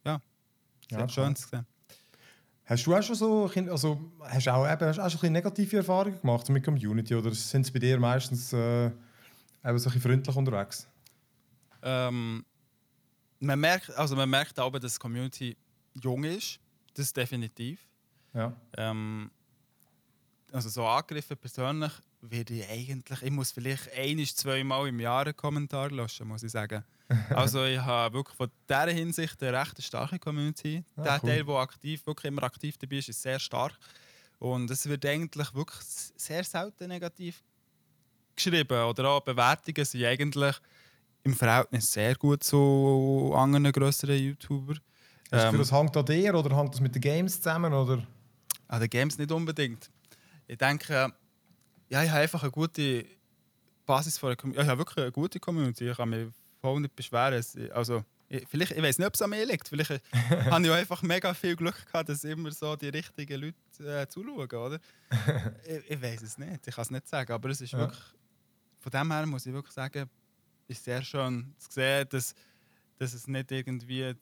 ja, sehr schön zu sehen. Hast du auch schon so, also hast auch, eben, hast auch schon negative Erfahrungen gemacht mit Community oder sind es bei dir meistens äh, eben so ein freundlich unterwegs? Ähm, man merkt, also man merkt aber, dass die Community jung ist, das ist definitiv. Ja. Ähm, also so Angriffe persönlich werde ich eigentlich, ich muss vielleicht ein, zweimal im Jahr einen Kommentar löschen, muss ich sagen. also ich habe wirklich von dieser Hinsicht eine recht starke Community. Ah, der cool. Teil, der aktiv, wirklich immer aktiv dabei ist, ist sehr stark. Und es wird eigentlich wirklich sehr selten negativ geschrieben. Oder auch Bewertungen sind eigentlich im Verhältnis sehr gut zu anderen größeren YouTubern. Hast ähm, das hängt an dir oder hängt das mit den Games zusammen? Oder? An den Games nicht unbedingt. Ich denke, ja, ich habe einfach eine gute Basis von der Community. Ich habe wirklich eine gute Community. Ich kann mich voll nicht beschweren. Also, ich, vielleicht, ich weiß nicht, ob es an mir liegt. Vielleicht habe ich auch einfach mega viel Glück gehabt, dass immer so die richtigen Leute äh, zuschauen, oder? ich, ich weiß es nicht. Ich kann es nicht sagen. Aber es ist ja. wirklich. Von dem her muss ich wirklich sagen, ist sehr schön zu sehen, dass, dass es nicht irgendwie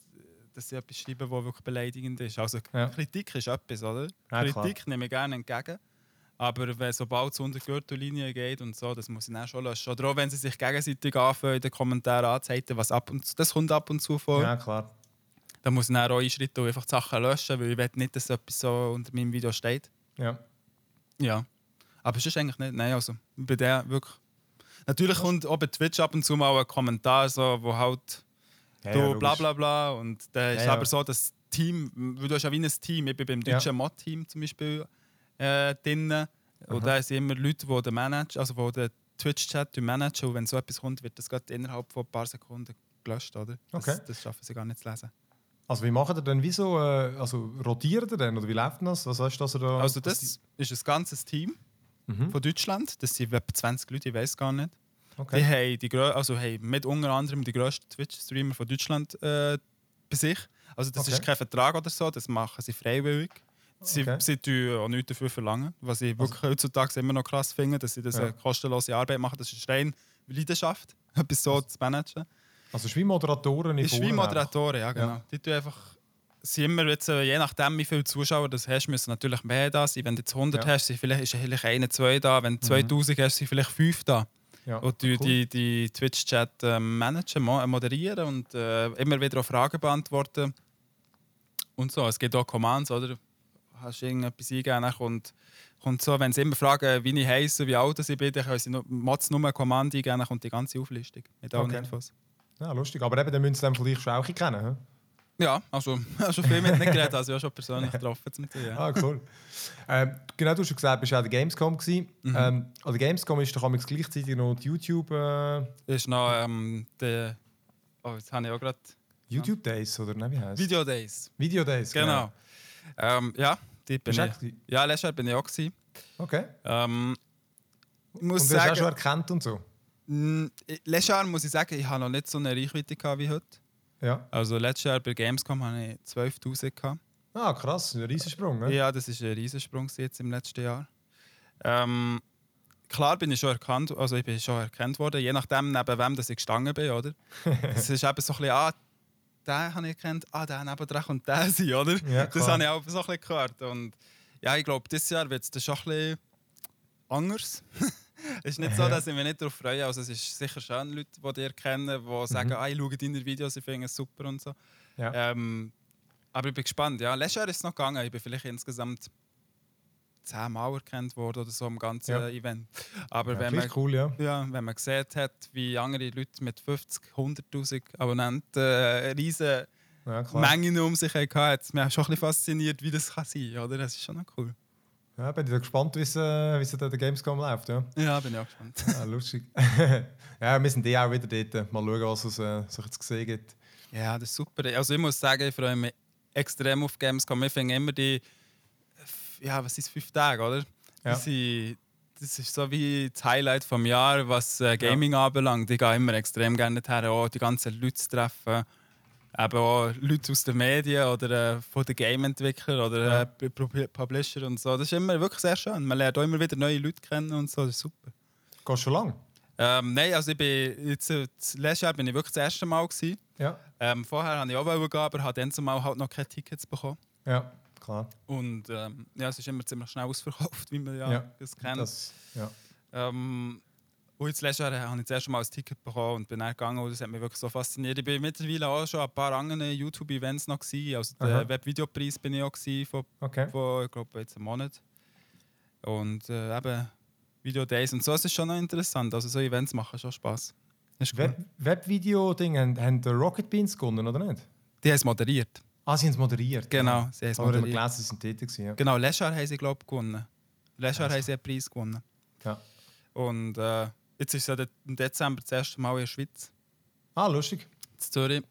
dass sie etwas schreiben, was wirklich beleidigend ist. Also ja. Kritik ist etwas, oder? Ja, Kritik klar. nehme ich gerne entgegen. Aber wenn sobald es unter die Gürtellinie geht und so, das muss ich dann schon löschen. Oder auch wenn sie sich gegenseitig anfangen, in den Kommentaren anzeigen, was ab und zu, das kommt ab und zu vor. Ja, klar. Dann muss ich dann auch einschreiten und einfach die Sachen löschen, weil ich will nicht, dass etwas so unter meinem Video steht. Ja. Ja. Aber es ist eigentlich nicht. Nein, also bei der wirklich. Natürlich kommt auch bei Twitch ab und zu mal ein Kommentar, so, wo halt ja, du ja, bla bla bla. Und da ist ja, aber so, das Team, du hast ja wie ein Team, ich bin beim deutschen Mod-Team zum Beispiel äh, drin. Und da sind immer Leute, die den Manager, also die den Twitch-Chat managen. Und wenn so etwas kommt, wird das gerade innerhalb von ein paar Sekunden gelöscht. Oder? Das, okay. das schaffen sie gar nicht zu lesen. Also wie macht ihr denn, wieso, äh, also rotiert ihr denn oder wie läuft das? Was heißt das? Da, also das ist ein ganzes Team mhm. von Deutschland. Das sind etwa 20 Leute, ich weiß gar nicht. Okay. Die haben, die, also haben mit unter anderem die grössten Twitch-Streamer von Deutschland äh, bei sich. Also das okay. ist kein Vertrag oder so, das machen sie freiwillig. Sie, okay. sie tun auch nichts dafür verlangen, was ich wirklich also, heutzutage immer noch krass finde, dass sie das ja. eine kostenlose Arbeit machen. Das ist rein Leidenschaft, etwas so zu managen. Also ist wie Moderatoren in Ist wie Moderatoren, ja genau. Ja. Die tun einfach sind immer jetzt, äh, je nachdem, wie viele Zuschauer du hast, müssen natürlich mehr da sein. Wenn du jetzt 100 ja. hast, sind vielleicht, ist vielleicht eine, zwei da. Wenn du 2000 mhm. hast, sind vielleicht fünf da. Ja, und die, cool. die, die Twitch-Chat äh, managen, moderieren und äh, immer wieder auch Fragen beantworten. Und so. Es gibt auch Commands, oder? Hast du irgendetwas eingegeben, dann kommt, kommt so, wenn sie immer fragen, wie ich heiße, wie alt ich bin, dann können sie nur, Mods nur ein Kommando eingeben, dann kommt die ganze Auflistung mit allen okay. Infos. Ja, lustig. Aber eben, dann müssen sie dann vielleicht schon auch kennen, he? Ja, also schon viel mit nicht geredet, also ja schon persönlich getroffen mit dir. Ja. Ah, cool. Ähm, genau, du hast schon gesagt, du warst auch der Gamescom. Mhm. Ähm, an der Gamescom ist doch gleichzeitig noch die YouTube... Äh... Ist noch ähm, der... Oh, jetzt habe ich auch gerade... YouTube Days, oder wie heißt Video Days. Video Days, genau. genau. Ähm, ja, die bin ich, ja, letztes Jahr bin ich auch. Gewesen. Okay. Ähm, ich muss und du sagen, hast auch schon erkannt und so? Letztes Jahr muss ich sagen, ich habe noch nicht so eine Reichweite wie heute. Ja. Also letztes Jahr bei Gamescom hatte ich 12'000. Ah, krass, ein Riesensprung, ne? Ja, das ist ein Riesensprung jetzt im letzten Jahr. Ähm, klar bin ich schon erkannt, also ich bin schon erkannt worden, je nachdem, neben wem dass ich gestanden bin, oder? Es ist eben so ein bisschen, ah, den habe ich gekannt, ah, der nebendran kommt der sein, oder? Ja, das habe ich auch so ein bisschen gehört. Und Ja, ich glaube, dieses Jahr wird es schon ein bisschen anders. es ist nicht so, dass ich mich nicht darauf freue. Also es ist sicher schön, Leute, die dich kennen, die sagen, mhm. ah, ich schaue deine Videos, ich finde es super und so. Ja. Ähm, aber ich bin gespannt. Ja, letztes Jahr ist es noch gegangen. Ich bin vielleicht insgesamt zehnmal erkannt worden oder so im ganzen ja. Event. Aber ja, wenn, man, cool, ja. Ja, wenn man gesehen hat, wie andere Leute mit 50, 100'000 Abonnenten äh, riesen ja, Mengen um sich hatten, hat es mich schon ein bisschen fasziniert, wie das kann sein kann. Das ist schon noch cool. Ja, bin ich gespannt, wie es, äh, es der Gamescom läuft. Ja, ja bin ich auch gespannt. Ja, lustig. ja, wir sind eh auch wieder dort. Mal schauen, was es äh, sich jetzt gesehen gibt. Ja, das ist super. Also ich muss sagen, ich freue mich extrem auf Gamescom. Ich finde immer die, ja, was ist fünf Tage, oder? Ja. Sind, das ist so wie das Highlight vom Jahr, was äh, Gaming ja. anbelangt. Ich gehe immer extrem gerne her, auch die ganzen Leute zu treffen. Eben auch Leute aus den Medien oder äh, von den Game-Entwicklern oder äh, Publisher und so. Das ist immer wirklich sehr schön. Man lernt auch immer wieder neue Leute kennen und so. Das ist super. Gehst schon lange? Ähm, nein, also ich bin jetzt, das letzte Jahr bin ich wirklich das erste Mal gewesen. Ja. Ähm, vorher habe ich auch gehen, aber habe dann zumal halt noch keine Tickets bekommen. Ja, klar. Und ähm, ja, es ist immer ziemlich schnell ausverkauft, wie man ja, ja das kennt. Das, ja. Ähm, und jetzt letztes Jahr habe ich das erste Mal ein Ticket bekommen und bin dann gegangen und das hat mich wirklich so fasziniert. Ich bin mittlerweile auch schon ein paar andere YouTube-Events noch gewesen. Also der Webvideopreis bin ich auch gewesen, von, okay. von ich glaube, jetzt einem Monat. Und äh, eben Video Days und so, es ist schon noch interessant. Also so Events machen schon Spaß. Webvideo-Ding haben, haben Rocket Beans gewonnen, oder nicht? Die haben es moderiert. Ah, sie haben es moderiert? Genau, ja. sie haben es moderiert. Aber gelesen, sie sind tätig ja. Genau, letztes Jahr haben sie, glaube ich, gewonnen. Letztes Jahr also. haben sie einen Preis gewonnen. Ja. Und äh, jetzt ist es ja im Dezember das erste Mal in der Schweiz. Ah, lustig. In Zürich.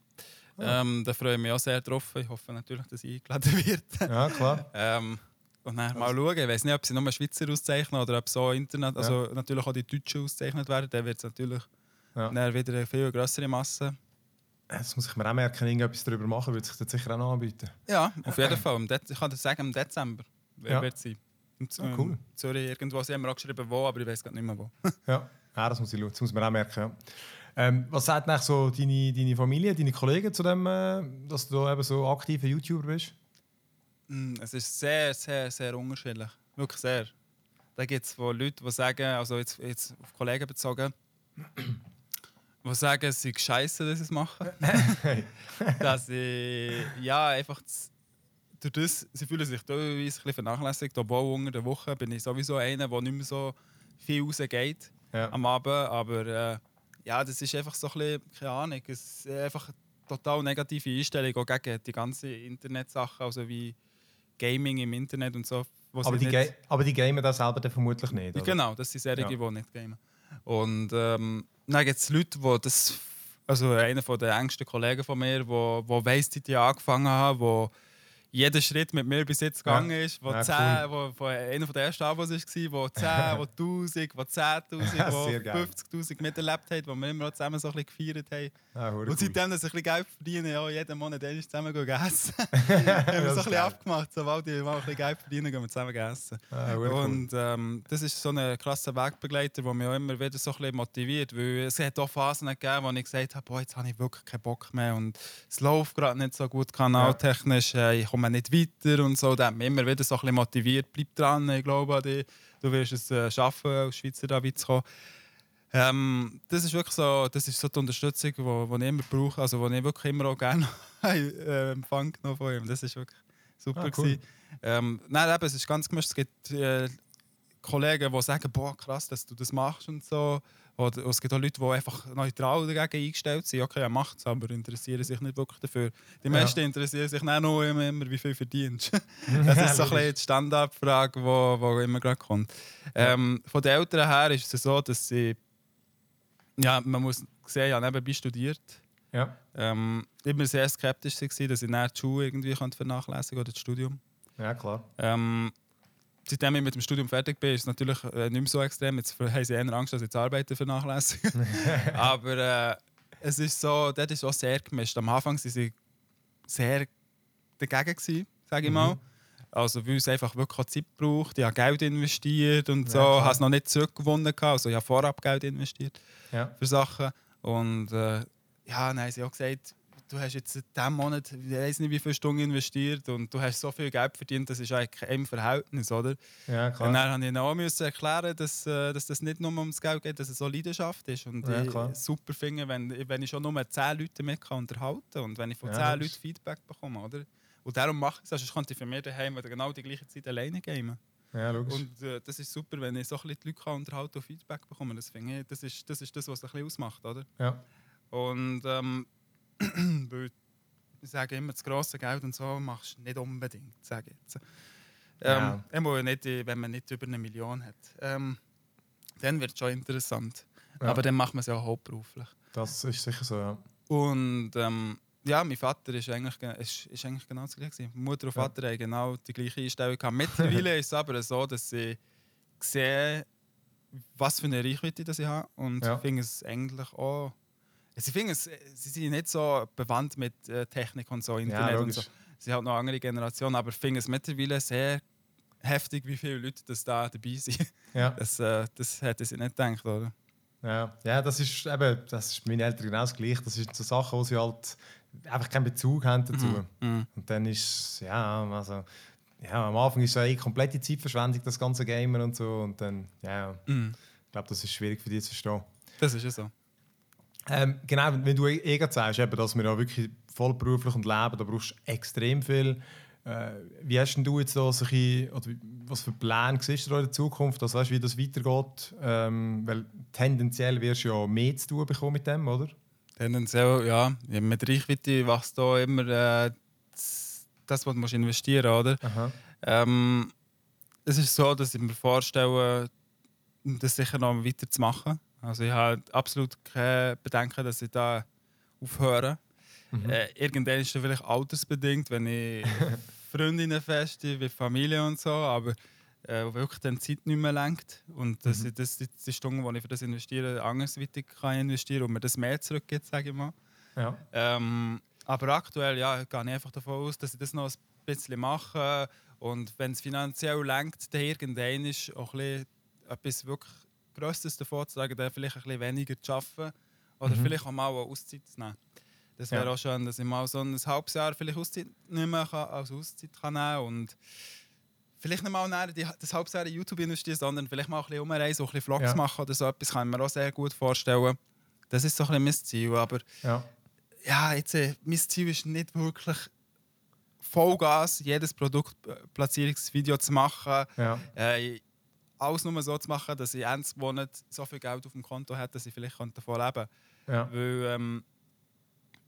Ah. Ähm, da freue ich mich auch sehr drauf. Ich hoffe natürlich, dass ich eingeladen werde. Ja, klar. ähm, und dann mal schauen. Ich weiß nicht, ob sie nur Schweizer auszeichnen oder ob so Internet, also ja. natürlich auch die Deutschen ausgezeichnet werden. Dann wird es natürlich ja. wieder eine viel größere Masse. Das muss ich mir auch merken, irgendetwas darüber machen, würde sich das sicher auch noch anbieten. Ja, auf jeden Fall. Ich kann das sagen, im Dezember ja. wird sie. Ah, cool. Zürich irgendwo, sie haben wir auch geschrieben, wo, aber ich weiß gar nicht mehr wo. ja. ja, das muss ich das muss man auch merken. Ja. Ähm, was sagt eigentlich so deine, deine Familie, deine Kollegen zu dem, äh, dass du eben so aktiver YouTuber bist? Mm, es ist sehr, sehr, sehr unterschiedlich. Wirklich sehr. Da gibt es Leute, die sagen, also jetzt, jetzt auf Kollegen bezogen, die sagen, es ist scheiße, dass sie es machen. dass sie ja einfach durch das, sie fühlen sich teilweise ein bisschen vernachlässigt. Obwohl unter der Woche bin ich sowieso einer, der nicht mehr so viel rausgeht ja. am Abend. Aber äh, ja, das ist einfach so ein bisschen, keine Ahnung, es ist einfach eine total negative Einstellung auch gegen die ganzen Internetsachen, also wie Gaming im Internet und so. Aber die, nicht... aber die gamen das selber dann vermutlich nicht, oder? Genau, das sind Serien, ja. die nicht gamen. Und ähm, dann gibt es Leute, die das... Also einer der engsten Kollegen von mir, der weiss, dass ich angefangen habe, jeder Schritt mit mir bis jetzt gegangen ist, wo, ja, 10, cool. wo, wo einer der ersten Abos war, wo 10, wo 1000, wo 10.000, wo 50.000 miterlebt hat, wo wir immer auch zusammen so ein bisschen gefeiert haben. Ja, und cool. seitdem, dass ich ein bisschen Geld verdiene, ja, jeden Monat einmal zusammen essen. haben wir so ein bisschen abgemacht, sobald ich mal ein bisschen Geld verdiene, gehen wir zusammen essen. Ja, und ähm, das ist so ein krasser Wegbegleiter, der mich auch immer wieder so ein bisschen motiviert, weil es hat auch Phasen gegeben, wo ich gesagt habe, boah, jetzt habe ich wirklich keinen Bock mehr und es läuft gerade nicht so gut kanaltechnisch, äh, ich komme nicht weiter und so. Der hat mich immer wieder so ein bisschen motiviert. Bleib dran, ich glaube an dich. Du wirst es äh, schaffen, als Schweizer da zu kommen. Ähm, das ist wirklich so, das ist so die Unterstützung, die ich immer brauche, also die ich wirklich immer auch gerne äh, empfangen von ihm. Das ist wirklich super. Ah, cool. ähm, nein, eben, es ist ganz gemischt. Es gibt äh, Kollegen, die sagen, boah, krass, dass du das machst und so. Oder es gibt auch Leute, die einfach neutral dagegen eingestellt sind. Okay, er macht es, aber interessieren sich nicht wirklich dafür. Die meisten ja. interessieren sich nicht nur immer, immer, wie viel verdienst. das ist so ein bisschen die Standardfrage, die wo, wo immer gerade kommt. Ähm, von den Eltern her ist es so, dass sie, ja, man muss sehen, ja, nebenbei studiert. Ja. Ähm, ich war sehr skeptisch, dass ich nicht die Schule irgendwie vernachlässigen oder das Studium. Ja, klar. Ähm, seitdem ich mit dem Studium fertig bin, ist es natürlich äh, nicht mehr so extrem. Jetzt haben sie eher Angst, dass ich das Arbeiten vernachlässige. Aber äh, es ist so, das ist auch sehr gemischt. Am Anfang waren sie sehr dagegen, sage ich mhm. mal. Also, weil es einfach wirklich Zeit braucht. Ich habe Geld investiert und so. Ja, habe es noch nicht zurückgewonnen. Also, ich habe vorab Geld investiert ja. für Sachen. Und äh, ja, dann haben sie auch gesagt, du hast jetzt in diesem Monat, ich weiß nicht, wie viele Stunden investiert und du hast so viel Geld verdient, das ist eigentlich kein Verhältnis, oder? Ja, klar. Und dann musste ich auch müssen erklären, dass, äh, dass das nicht nur ums Geld geht, dass es so Leidenschaft ist. Und ja, ich super finde, wenn, wenn ich schon nur 10 Leute mit kann unterhalten und wenn ich von ja, 10 Leuten Feedback bekomme, oder? Und darum mache ich es, sonst könnte ich für mich daheim genau die gleiche Zeit alleine gehen. Ja, logisch. Und äh, das ist super, wenn ich so ein bisschen die Leute kann unterhalten und Feedback bekomme. Das, ich, das, ist, das ist das, was es ein bisschen ausmacht, oder? Ja. Und ähm, ich sage immer, das grosse Geld und so machst du nicht unbedingt, sage ich jetzt. Ähm, ja. nicht, wenn man nicht über eine Million hat. Ähm, dann wird es schon interessant. Ja. Aber dann macht man es ja auch hauptberuflich. Das ist sicher so, ja. Und ähm, ja, mein Vater ist eigentlich, ist, ist eigentlich genau das gleiche. Mutter und Vater ja. haben genau die gleiche Einstellung gehabt. Mittlerweile ist es aber so, dass ich sehe, was für eine Reichweite das ich habe. Und ja. finde es eigentlich auch. Ich finde, es, sie sind nicht so bewandt mit äh, Technik und so, Internet ja, und so. Sie sind halt noch eine andere Generation, aber ich finde es mittlerweile sehr heftig, wie viele Leute das da dabei sind. Ja. Das, äh, das hätte ich nicht gedacht, oder? Ja, ja das ist eben, das ist meine Eltern genau das Gleiche. Das sind so Sachen, wo sie halt einfach keinen Bezug haben dazu. Mm, mm. Und dann ist ja, also, ja, am Anfang ist es eh komplette Zeitverschwendung, das ganze Gamer und so. Und dann, ja, mm. ich glaube, das ist schwierig für dich zu verstehen. Das ist ja so. Ähm, genau, wenn du eh gerade sagst, eben, dass wir ja wirklich vollberuflich und leben, da brauchst du extrem viel. Äh, wie hast du jetzt da solche, oder was für Pläne siehst du in der Zukunft? Also, weißt, wie das weitergeht? Ähm, weil tendenziell wirst du ja mehr zu tun bekommen mit dem, oder? Tendenziell, ja. Mit Reichweite wächst da immer äh, das, was du investieren musst, oder? Ähm, es ist so, dass ich mir vorstelle, das sicher noch weiterzumachen. Also ich habe absolut kein Bedenken, dass ich da aufhöre. Mhm. Äh, irgendwann ist das vielleicht altersbedingt, wenn ich Freundinnen feste, wie Familie und so, aber äh, wirklich dann Zeit nicht mehr lenkt und dass mhm. ich das, die, die Stunden, die ich für das investiere, andersweitig kann investieren und mir das mehr zurückgeht, sage ich mal. Ja. Ähm, aber aktuell ja, gehe ich einfach davon aus, dass ich das noch ein bisschen mache und wenn es finanziell lenkt, dann irgendwann ist auch ein etwas wirklich Größtes davon zu sagen, vielleicht ein bisschen weniger zu arbeiten oder mhm. vielleicht auch mal eine Auszeit zu nehmen. Das wäre ja. auch schön, dass ich mal so ein halbes Jahr vielleicht Auszeit mehr kann, als Auszeit kann nehmen und vielleicht nicht mal das halbes Jahr in YouTube investieren, sondern vielleicht mal ein bisschen umreisen, ein bisschen Vlogs ja. machen oder so etwas, kann ich mir auch sehr gut vorstellen. Das ist so ein bisschen mein Ziel, aber ja, ja jetzt, äh, mein Ziel ist nicht wirklich Vollgas, jedes Produktplatzierungsvideo zu machen. Ja. Äh, alles nur so zu machen, dass ich ernst Monat so viel Geld auf dem Konto habe, dass ich vielleicht davon leben kann. Ja. Weil ähm,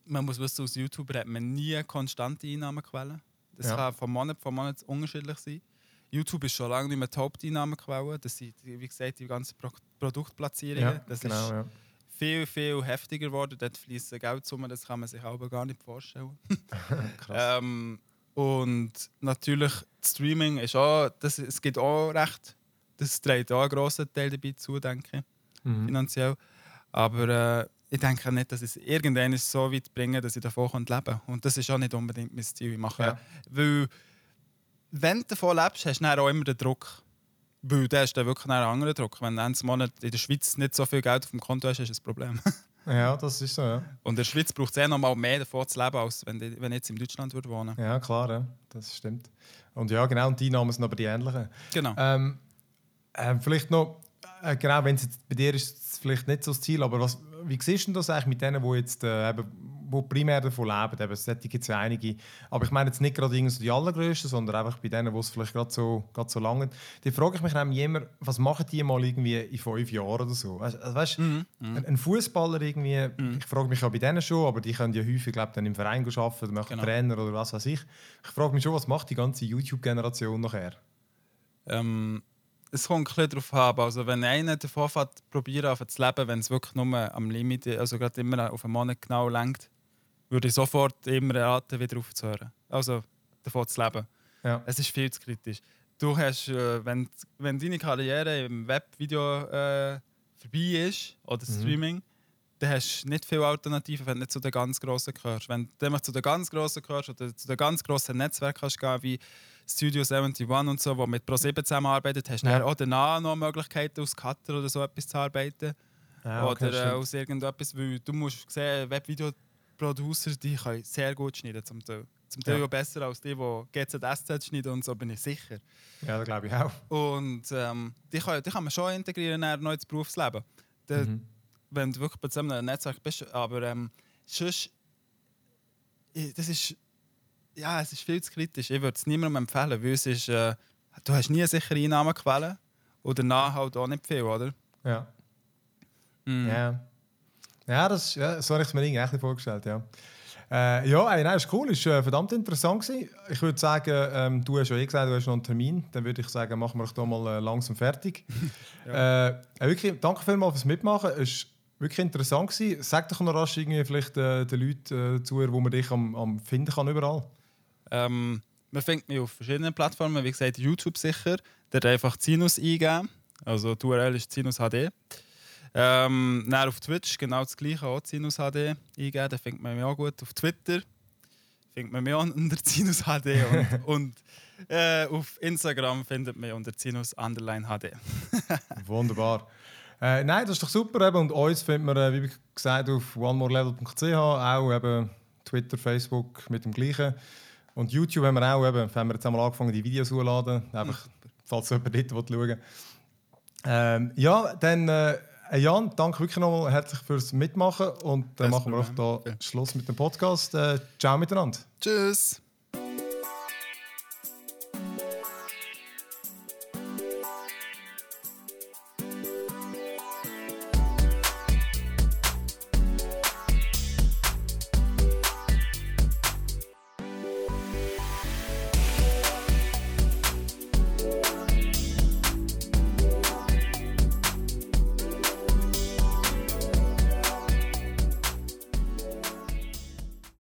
man muss wissen, als YouTuber hat man nie konstante Einnahmequellen. Das ja. kann von Monat zu Monat unterschiedlich sein. YouTube ist schon lange nicht mehr die Haupteinnahmequelle. Das sind, wie gesagt, die ganzen Pro Produktplatzierungen. Ja, das genau, ist ja. viel, viel heftiger geworden. Dort fließen Geldsummen, das kann man sich aber gar nicht vorstellen. Krass. ähm, und natürlich, Streaming ist auch, das, es geht auch recht, das trägt auch einen grossen Teil dabei zu, denke ich, mhm. finanziell. Aber äh, ich denke nicht, dass es irgendwann so weit bringen dass ich davon leben kann. Und das ist auch nicht unbedingt mein Ziel. Ich mache, ja. Weil wenn du davon lebst, hast du dann auch immer den Druck. Weil der ist dann wirklich ein anderer Druck. Wenn du einen Monat in der Schweiz nicht so viel Geld auf dem Konto hast, ist das ein Problem. ja, das ist so, ja. Und in der Schweiz braucht es eh noch mal mehr davon zu leben, als wenn, ich, wenn ich jetzt in Deutschland würde wohnen Ja, klar, ja. das stimmt. Und ja, genau, und die Einnahmen sind aber die ähnlichen. Genau. Ähm, äh, vielleicht noch, äh, genau, wenn es bei dir ist, es vielleicht nicht so das Ziel, aber was, wie siehst du das eigentlich mit denen, die jetzt äh, eben, wo primär davon leben? Eben, es gibt es ja einige. Aber ich meine jetzt nicht gerade die allergrößten, sondern einfach bei denen, die es vielleicht gerade so, so lange. Da frage ich mich nämlich immer, was machen die mal irgendwie in fünf Jahren oder so? Also, weißt, mhm. Mhm. Ein, ein Fußballer irgendwie, mhm. ich frage mich auch bei denen schon, aber die können ja häufig glaub, dann im Verein arbeiten oder machen genau. Trainer oder was weiß ich. Ich frage mich schon, was macht die ganze YouTube-Generation nachher? Ähm es kommt ein bisschen darauf an. Also wenn einer davon fährt, probieren zu leben, wenn es wirklich nur am Limit, also gerade immer auf einen Monat genau lenkt, würde ich sofort immer raten, wieder aufzuhören. Also davon zu leben. Ja. Es ist viel zu kritisch. Du hast, äh, wenn, wenn deine Karriere im Webvideo äh, vorbei ist oder mhm. Streaming, dann hast du nicht viele Alternativen, wenn du nicht zu den ganz Grossen gehörst. Wenn du zu den ganz Grossen gehörst oder zu den ganz grossen Netzwerken kannst gehen, wie Studio 71 und so, wo mit Pro7 zusammenarbeitet, hast du ja. auch danach noch Möglichkeiten, aus Cutter oder so etwas zu arbeiten. Ja, okay, oder äh, aus irgendetwas, weil du musst sehen, Webvideo Producer, die können sehr gut schneiden zum Teil. Zum Teil ja. besser als die, die GZSZ schneiden und so, bin ich sicher. Ja, das glaube ich auch. Und ähm, die, kann, die kann man schon integrieren in neues Berufsleben. Der, mhm. Wenn du wirklich bei einem Netzwerk bist. Aber ähm, sonst, das ist, ja, es ist viel zu kritisch. Ich würde es niemandem empfehlen, weil es ist, äh, du hast nie eine sichere Einnahmequelle und danach halt auch nicht viel, oder? Ja. Mhm. Ja. Ja, das, ja, so habe ich es mir irgendwie vorgestellt, ja. Äh, ja, ey, nein, ist cool, ist äh, verdammt interessant gewesen. Ich würde sagen, ähm, du hast ja eh gesagt, du hast noch einen Termin. Dann würde ich sagen, machen wir doch mal äh, langsam fertig. ja. äh, wirklich, danke vielmals fürs Mitmachen. Es war wirklich interessant gewesen. Sag doch noch rasch irgendwie vielleicht äh, den Leuten äh, zu, wo man dich am, am finden kann überall. Ähm, man findet mich auf verschiedenen Plattformen, wie gesagt, YouTube sicher. Da einfach Sinus eingeben. Also die URL ist Sinus HD. Ähm, dann auf Twitch genau das gleiche, auch Sinus HD eingeben, da findet man mich auch gut. Auf Twitter findet man mich auch unter Sinus HD und, und äh, auf Instagram findet man mich unter Sinus Underline HD. Wunderbar. Äh, nein, das ist doch super. Eben. Und uns findet man, äh, wie gesagt, auf onemorelevel.ch, auch eben Twitter, Facebook mit dem gleichen. Und YouTube haben wir auch, eben, haben wir jetzt einmal angefangen, die Videos zu laden. Einfach, falls jemand dort schauen will. Ähm, ja, dann äh, äh, Jan, danke wirklich nochmal herzlich fürs Mitmachen und dann machen wir auch da Schluss mit dem Podcast. Äh, ciao miteinander. Tschüss.